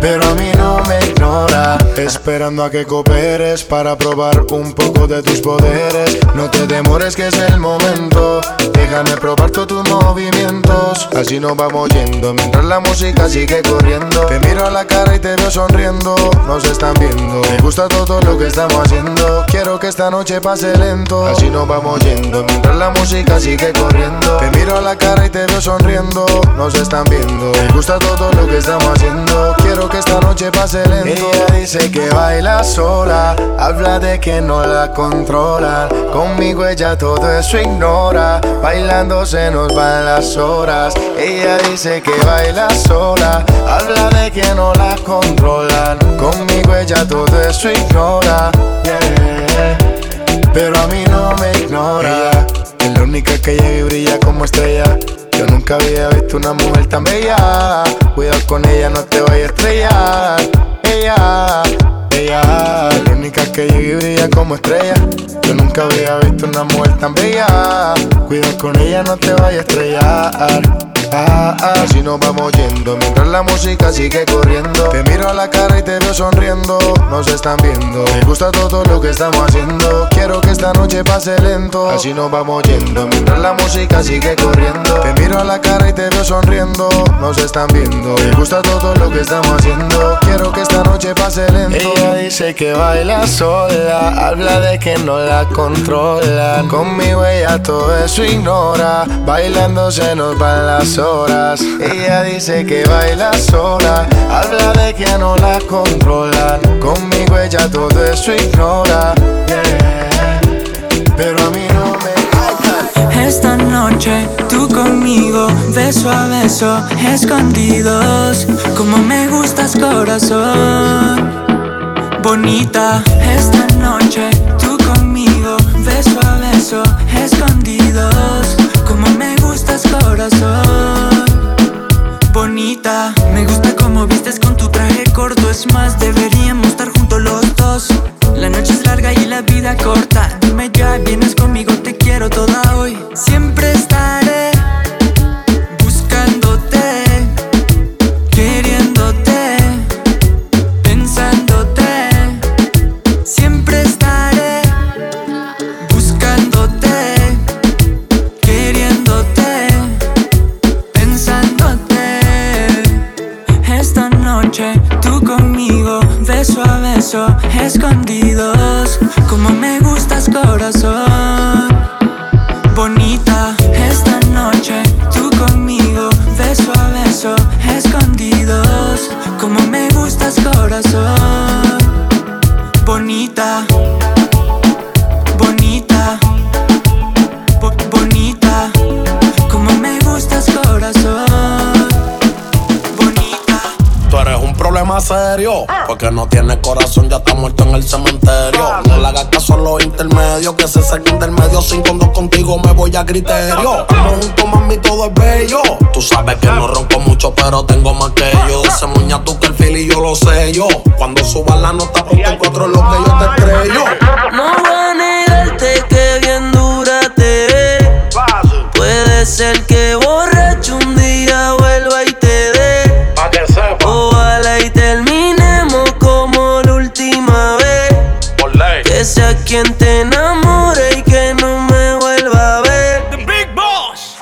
Pero a mí no me ignora Esperando a que cooperes Para probar un poco de tus poderes. No te demores que es el momento. Déjame probar todos tus movimientos. Así nos vamos yendo Mientras la música sigue corriendo. Te miro a la cara y te veo sonriendo. Nos están viendo. Me gusta todo lo que estamos haciendo. Quiero que esta noche pase lento. Así nos vamos yendo Mientras la música sigue corriendo. Te miro a la cara y te veo sonriendo. Nos están viendo. Me gusta todo lo que estamos haciendo. Quiero que esta noche pase lento. Ella dice que baila sola Habla de que no la controlan Conmigo ella todo eso ignora Bailando se nos van las horas Ella dice que baila sola Habla de que no la controlan Conmigo ella todo eso ignora. Pero a mí no me ignora Ella es la única que llega y brilla como estrella yo nunca había visto una mujer tan bella. Cuidado con ella, no te vayas a estrellar. Ella, ella, la única que llega y brilla como estrella. Yo nunca había visto una mujer tan bella. Cuidado con ella, no te vayas a estrellar. Ah, ah, así nos vamos yendo mientras la música sigue corriendo. Te miro a la cara y te veo sonriendo. Nos están viendo. Me gusta todo lo que estamos haciendo. Quiero que esta noche pase lento. Así nos vamos yendo mientras la música sigue corriendo. Te miro a la cara y te veo sonriendo. Nos están viendo. Me gusta todo lo que estamos haciendo. Quiero que esta noche pase lento. Ella dice que baila sola. Habla de que no la controlan. Conmigo ella todo eso ignora. Bailando se nos van las Ella dice que baila sola. Habla de que no la controlan. Conmigo ella todo eso ignora. Pero a mí no me Esta noche tú conmigo, beso a beso, escondidos. Como me gustas, corazón. Bonita, esta noche tú conmigo, beso a beso, escondidos. Corazón. Bonita, me gusta como vistes con tu traje corto. Es más, deberíamos estar juntos los dos. La noche es larga y la vida corta. Dime ya, vienes conmigo, te quiero toda hoy. Siempre porque no tienes corazón, ya está muerto en el cementerio. No le hagas caso a los intermedios, que se saquen del medio. Sin con dos contigo me voy a criterio. Estamos juntos, mami, todo es bello. Tú sabes que no ronco mucho, pero tengo más que yo. Ese muña tú que el y yo lo sé yo. Cuando suba la nota, ponte en cuatro lo que yo te estrello. No voy a negarte que bien dura te ve. Puede ser quien te enamore y que no me vuelva a ver. The Big Boss.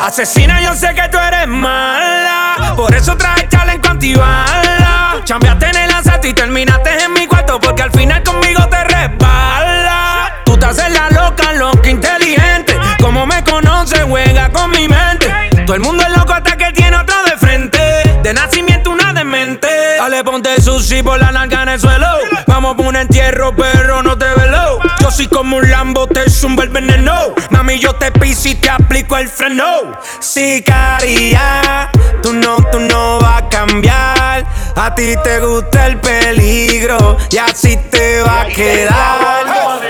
Asesina, yo sé que tú eres mala. Por eso traje challenge con antibala. Chambeaste en el asalto y terminaste en mi cuarto. Porque al final conmigo te resbala. Tú te haces la loca, loca, inteligente. Como me conoces, juega con mi mente. Todo el mundo es loco hasta que tiene otro de frente. De nacimiento una demente. Dale, ponte sushi por la narca en el suelo. Por un entierro, pero no te velo. Yo soy como un Lambo, te zumbo el veneno. Mami, yo te piso y te aplico el freno. Sicaria, tú no, tú no vas a cambiar. A ti te gusta el peligro y así te va a quedar.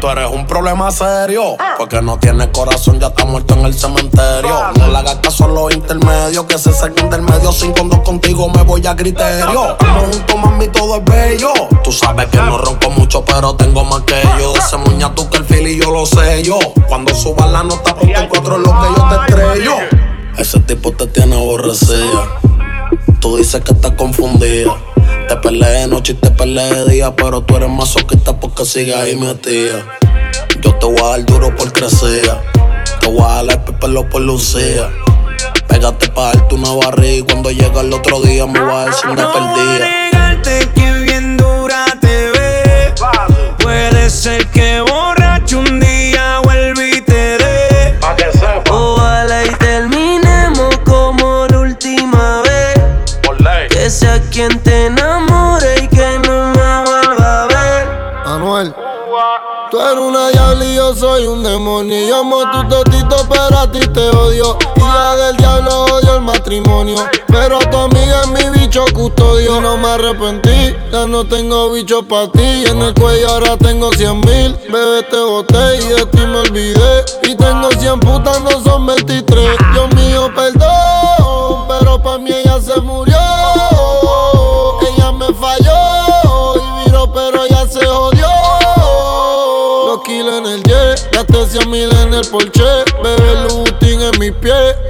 Tú eres un problema serio, porque no tienes corazón, ya está muerto en el cementerio. No le hagas caso a los intermedios, que se saquen del medio. Sin con dos contigo me voy a criterio. Estamos juntos, mami, todo es bello. Tú sabes que no ronco mucho, pero tengo más que yo. Ese muña tú que el y yo lo sé yo. Cuando suba la nota, ponte en cuatro lo que yo te estrello. Ese tipo te tiene aborrecida. Tú dices que estás confundida. Te peleé de noche y te peleé de día, pero tú eres masoquista porque sigues ahí metida. Yo te voy a dar duro por crecer. Te voy a dar el pelo por lucía. Pégate pa' darte una barriga y cuando llega el otro día me voy a decir una No perdida. que bien dura te ve. Puede ser que borracho Que sea quien te enamore y que no me vuelva a ver. Anuel. Tú eres una diabla y yo soy un demonio. Yo amo tu totito, pero a ti te odio. Hija del diablo, odio el matrimonio. Pero tu amiga es mi bicho custodio. No me arrepentí, ya no tengo bicho para ti. En el cuello ahora tengo 100 mil. Bebé, te boté y de ti me olvidé. Y tengo 100 putas, no son 23. El Porsche. Bebé Lutin en mis pies.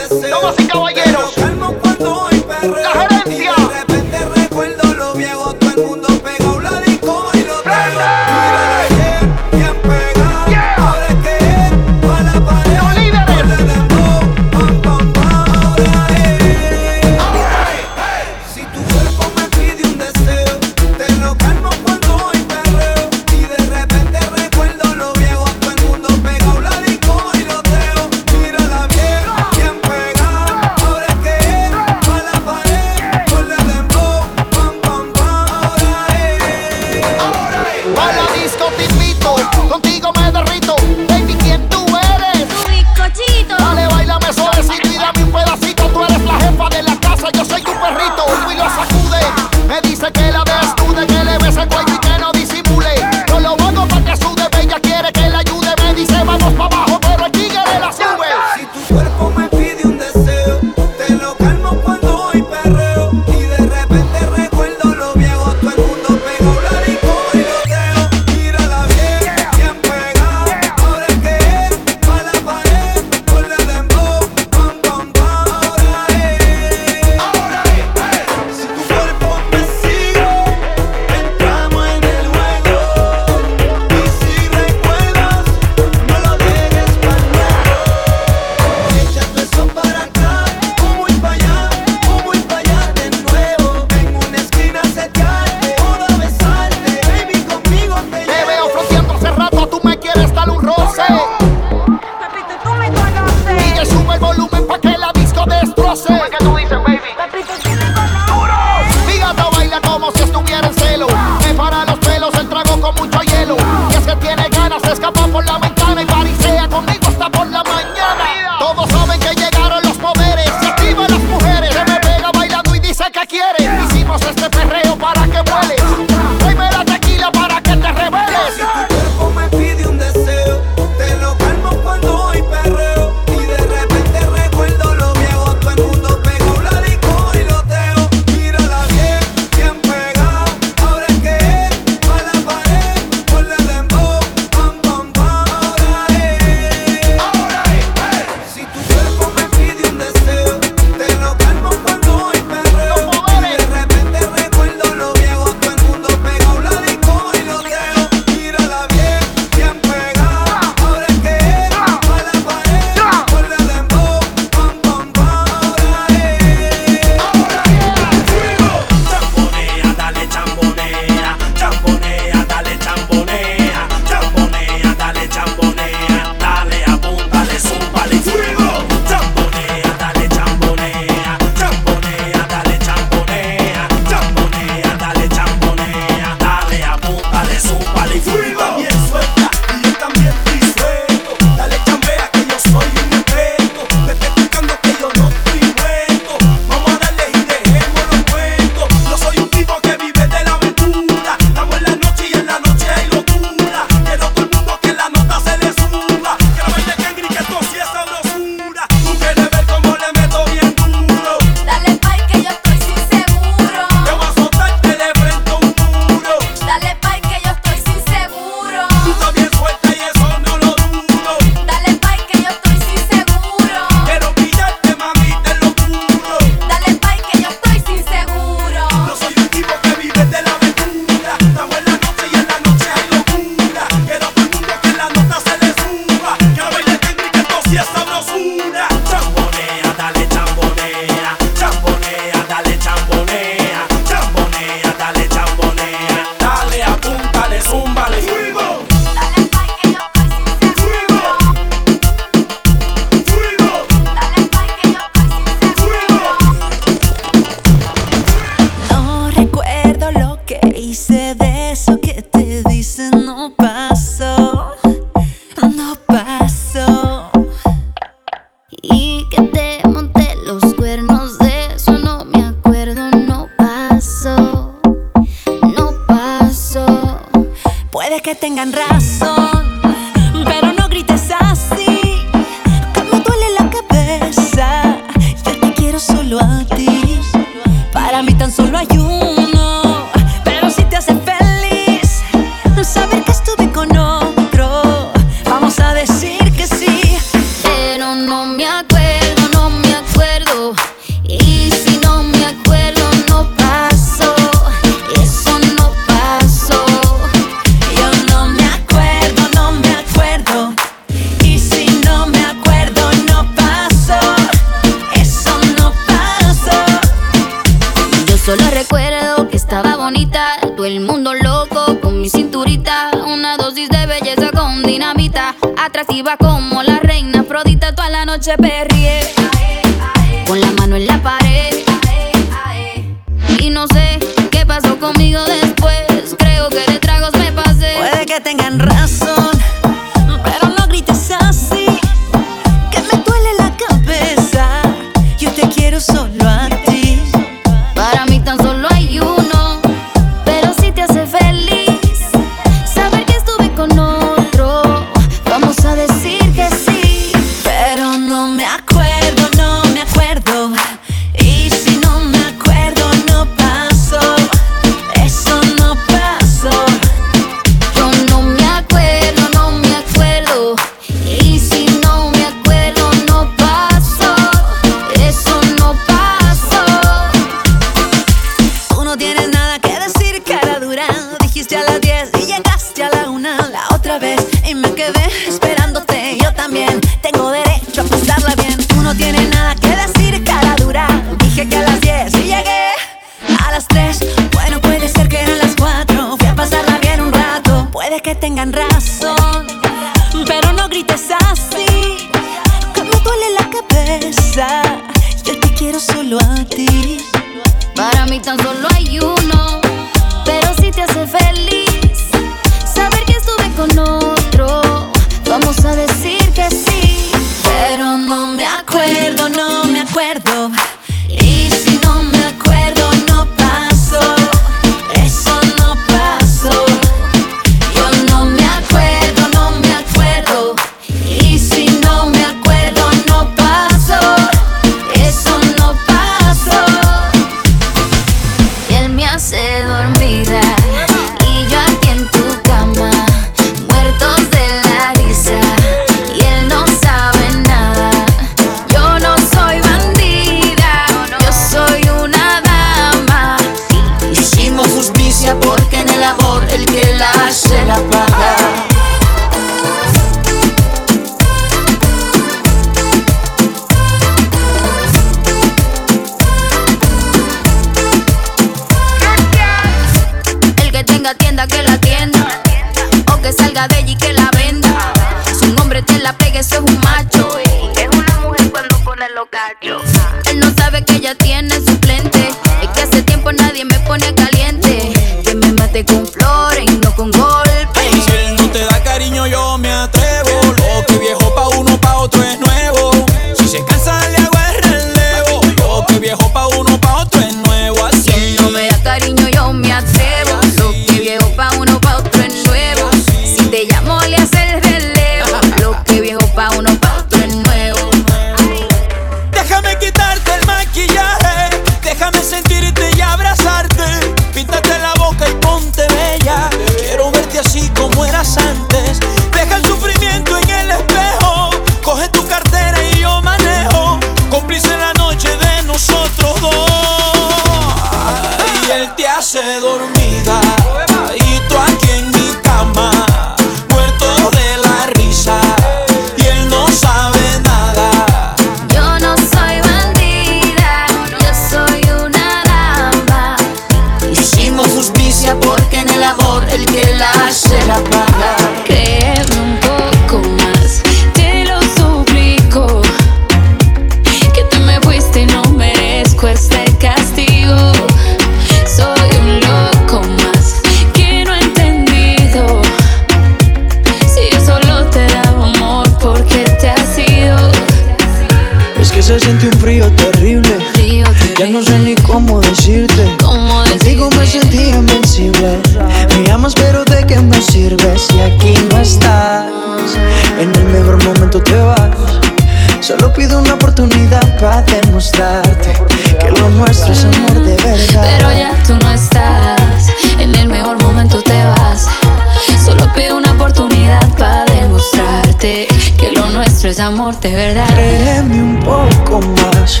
es amor de verdad. Créeme un poco más.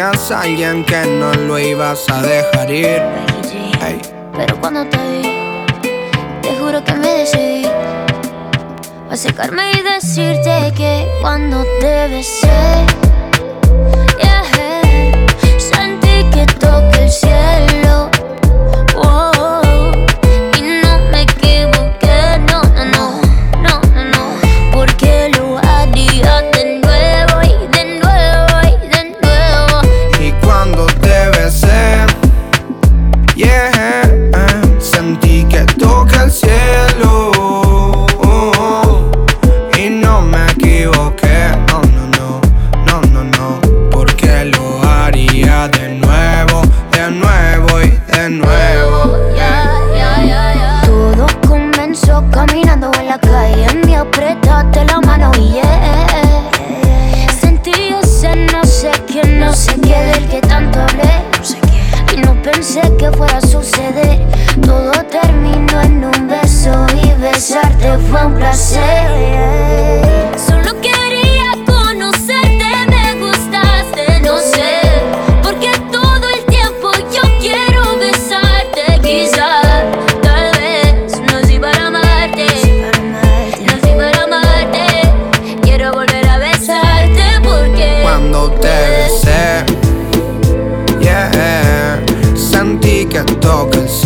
a alguien que no lo ibas a dejar ir. Pero cuando te vi, te juro que me decidí a secarme y decirte que cuando te besé, sentí que toqué el cielo.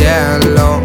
shallow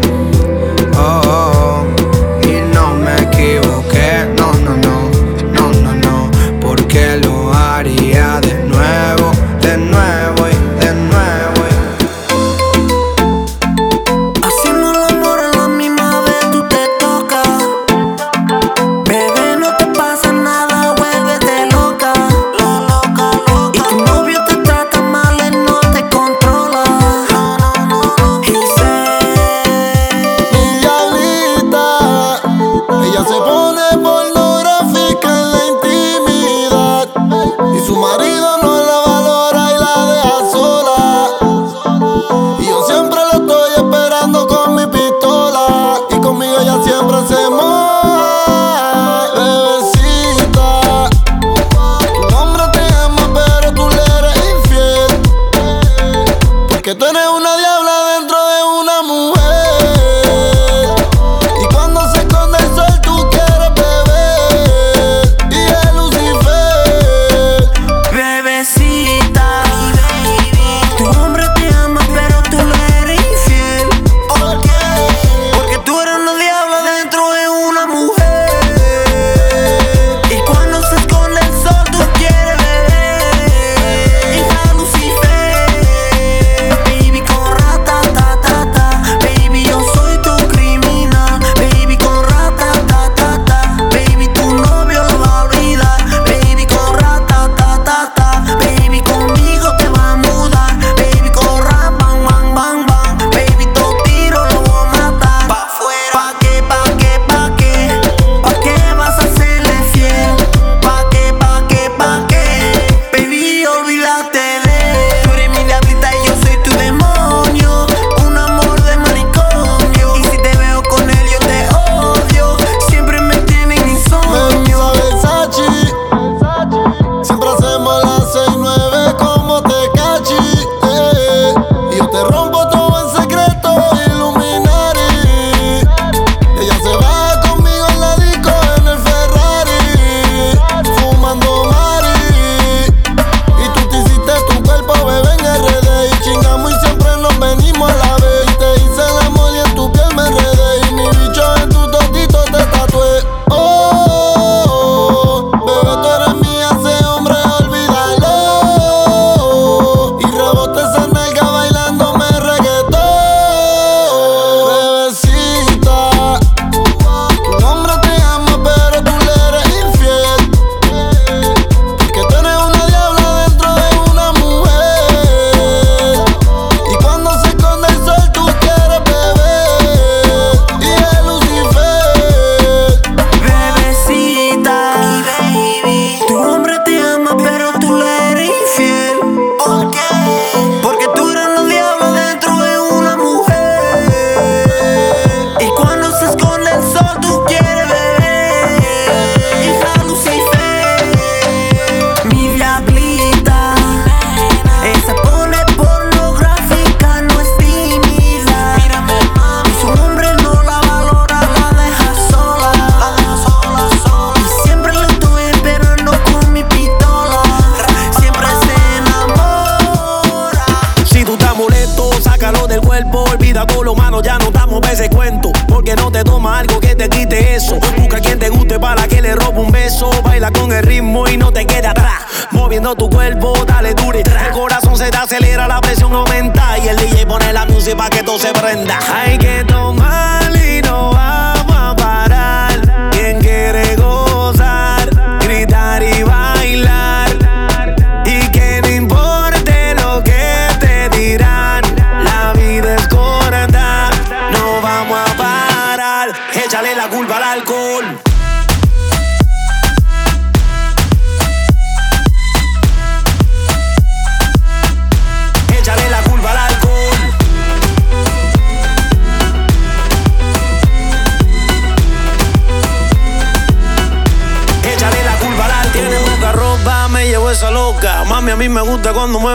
tu cuerpo, dale dure. El corazón se te acelera, la presión aumenta. Y el DJ pone la música para que todo se prenda. Hay que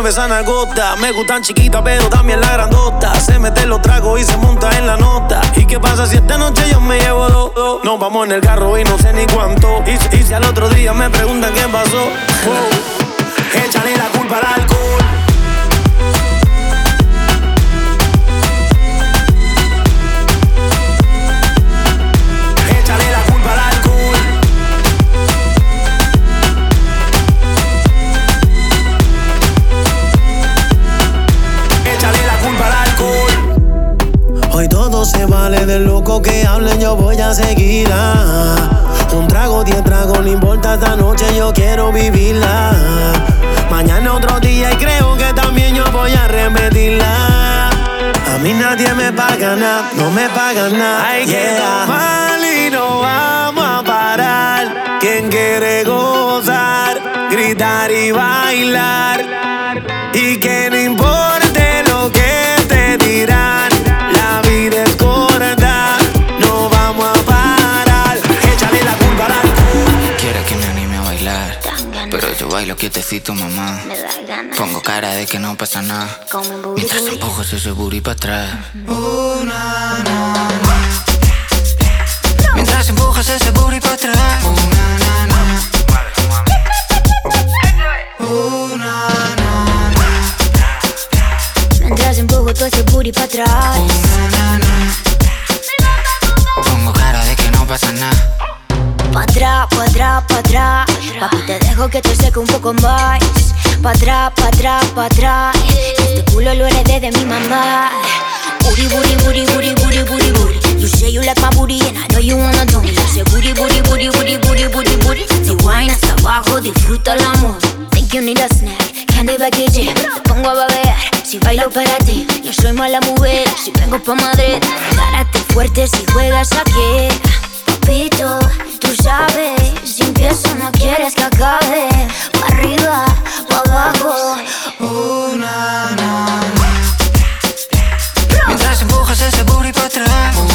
mueve esa nalgota. Me gustan chiquitas, pero también la grandota. Se mete los tragos y se monta en la nota. ¿Y qué pasa si esta noche yo me llevo dos? dos? Nos vamos en el carro y no sé ni cuánto. Y, y si al otro día me preguntan qué pasó, oh, échale la culpa al alcohol. Yo voy a seguirla. Un trago, diez tragos, no importa esta noche, yo quiero vivirla. Mañana otro día y creo que también yo voy a repetirla. A mí nadie me paga nada, no me pagan nada. Hay que tomar y no vamos a parar. Quien quiere gozar, gritar y bailar. Y que no importe bailo quietecito, mamá. Pongo cara de que no pasa nada. Mientras empujas ese booty para atrás. Mientras empujas ese booty para atrás. Atrás, pa' atrás, pa' atrás. Este culo lo heredé de mi mamá. Booty, booty, booty, booty, booty, booty, booty. You say you like my booty and I know you wanna do me. You say booty, booty, booty, booty, booty, booty, booty. Si wine hasta abajo, disfruta el amor. Think you need a snack, candy package. Te pongo a babear, si bailo para ti. Yo soy mala mujer, si vengo pa' Madrid. Párate fuerte si juegas aquí. Papito, si empiezo no quieres que acabe. Pa' arriba, pa' abajo. Una, Mientras empujas ese booty para atrás.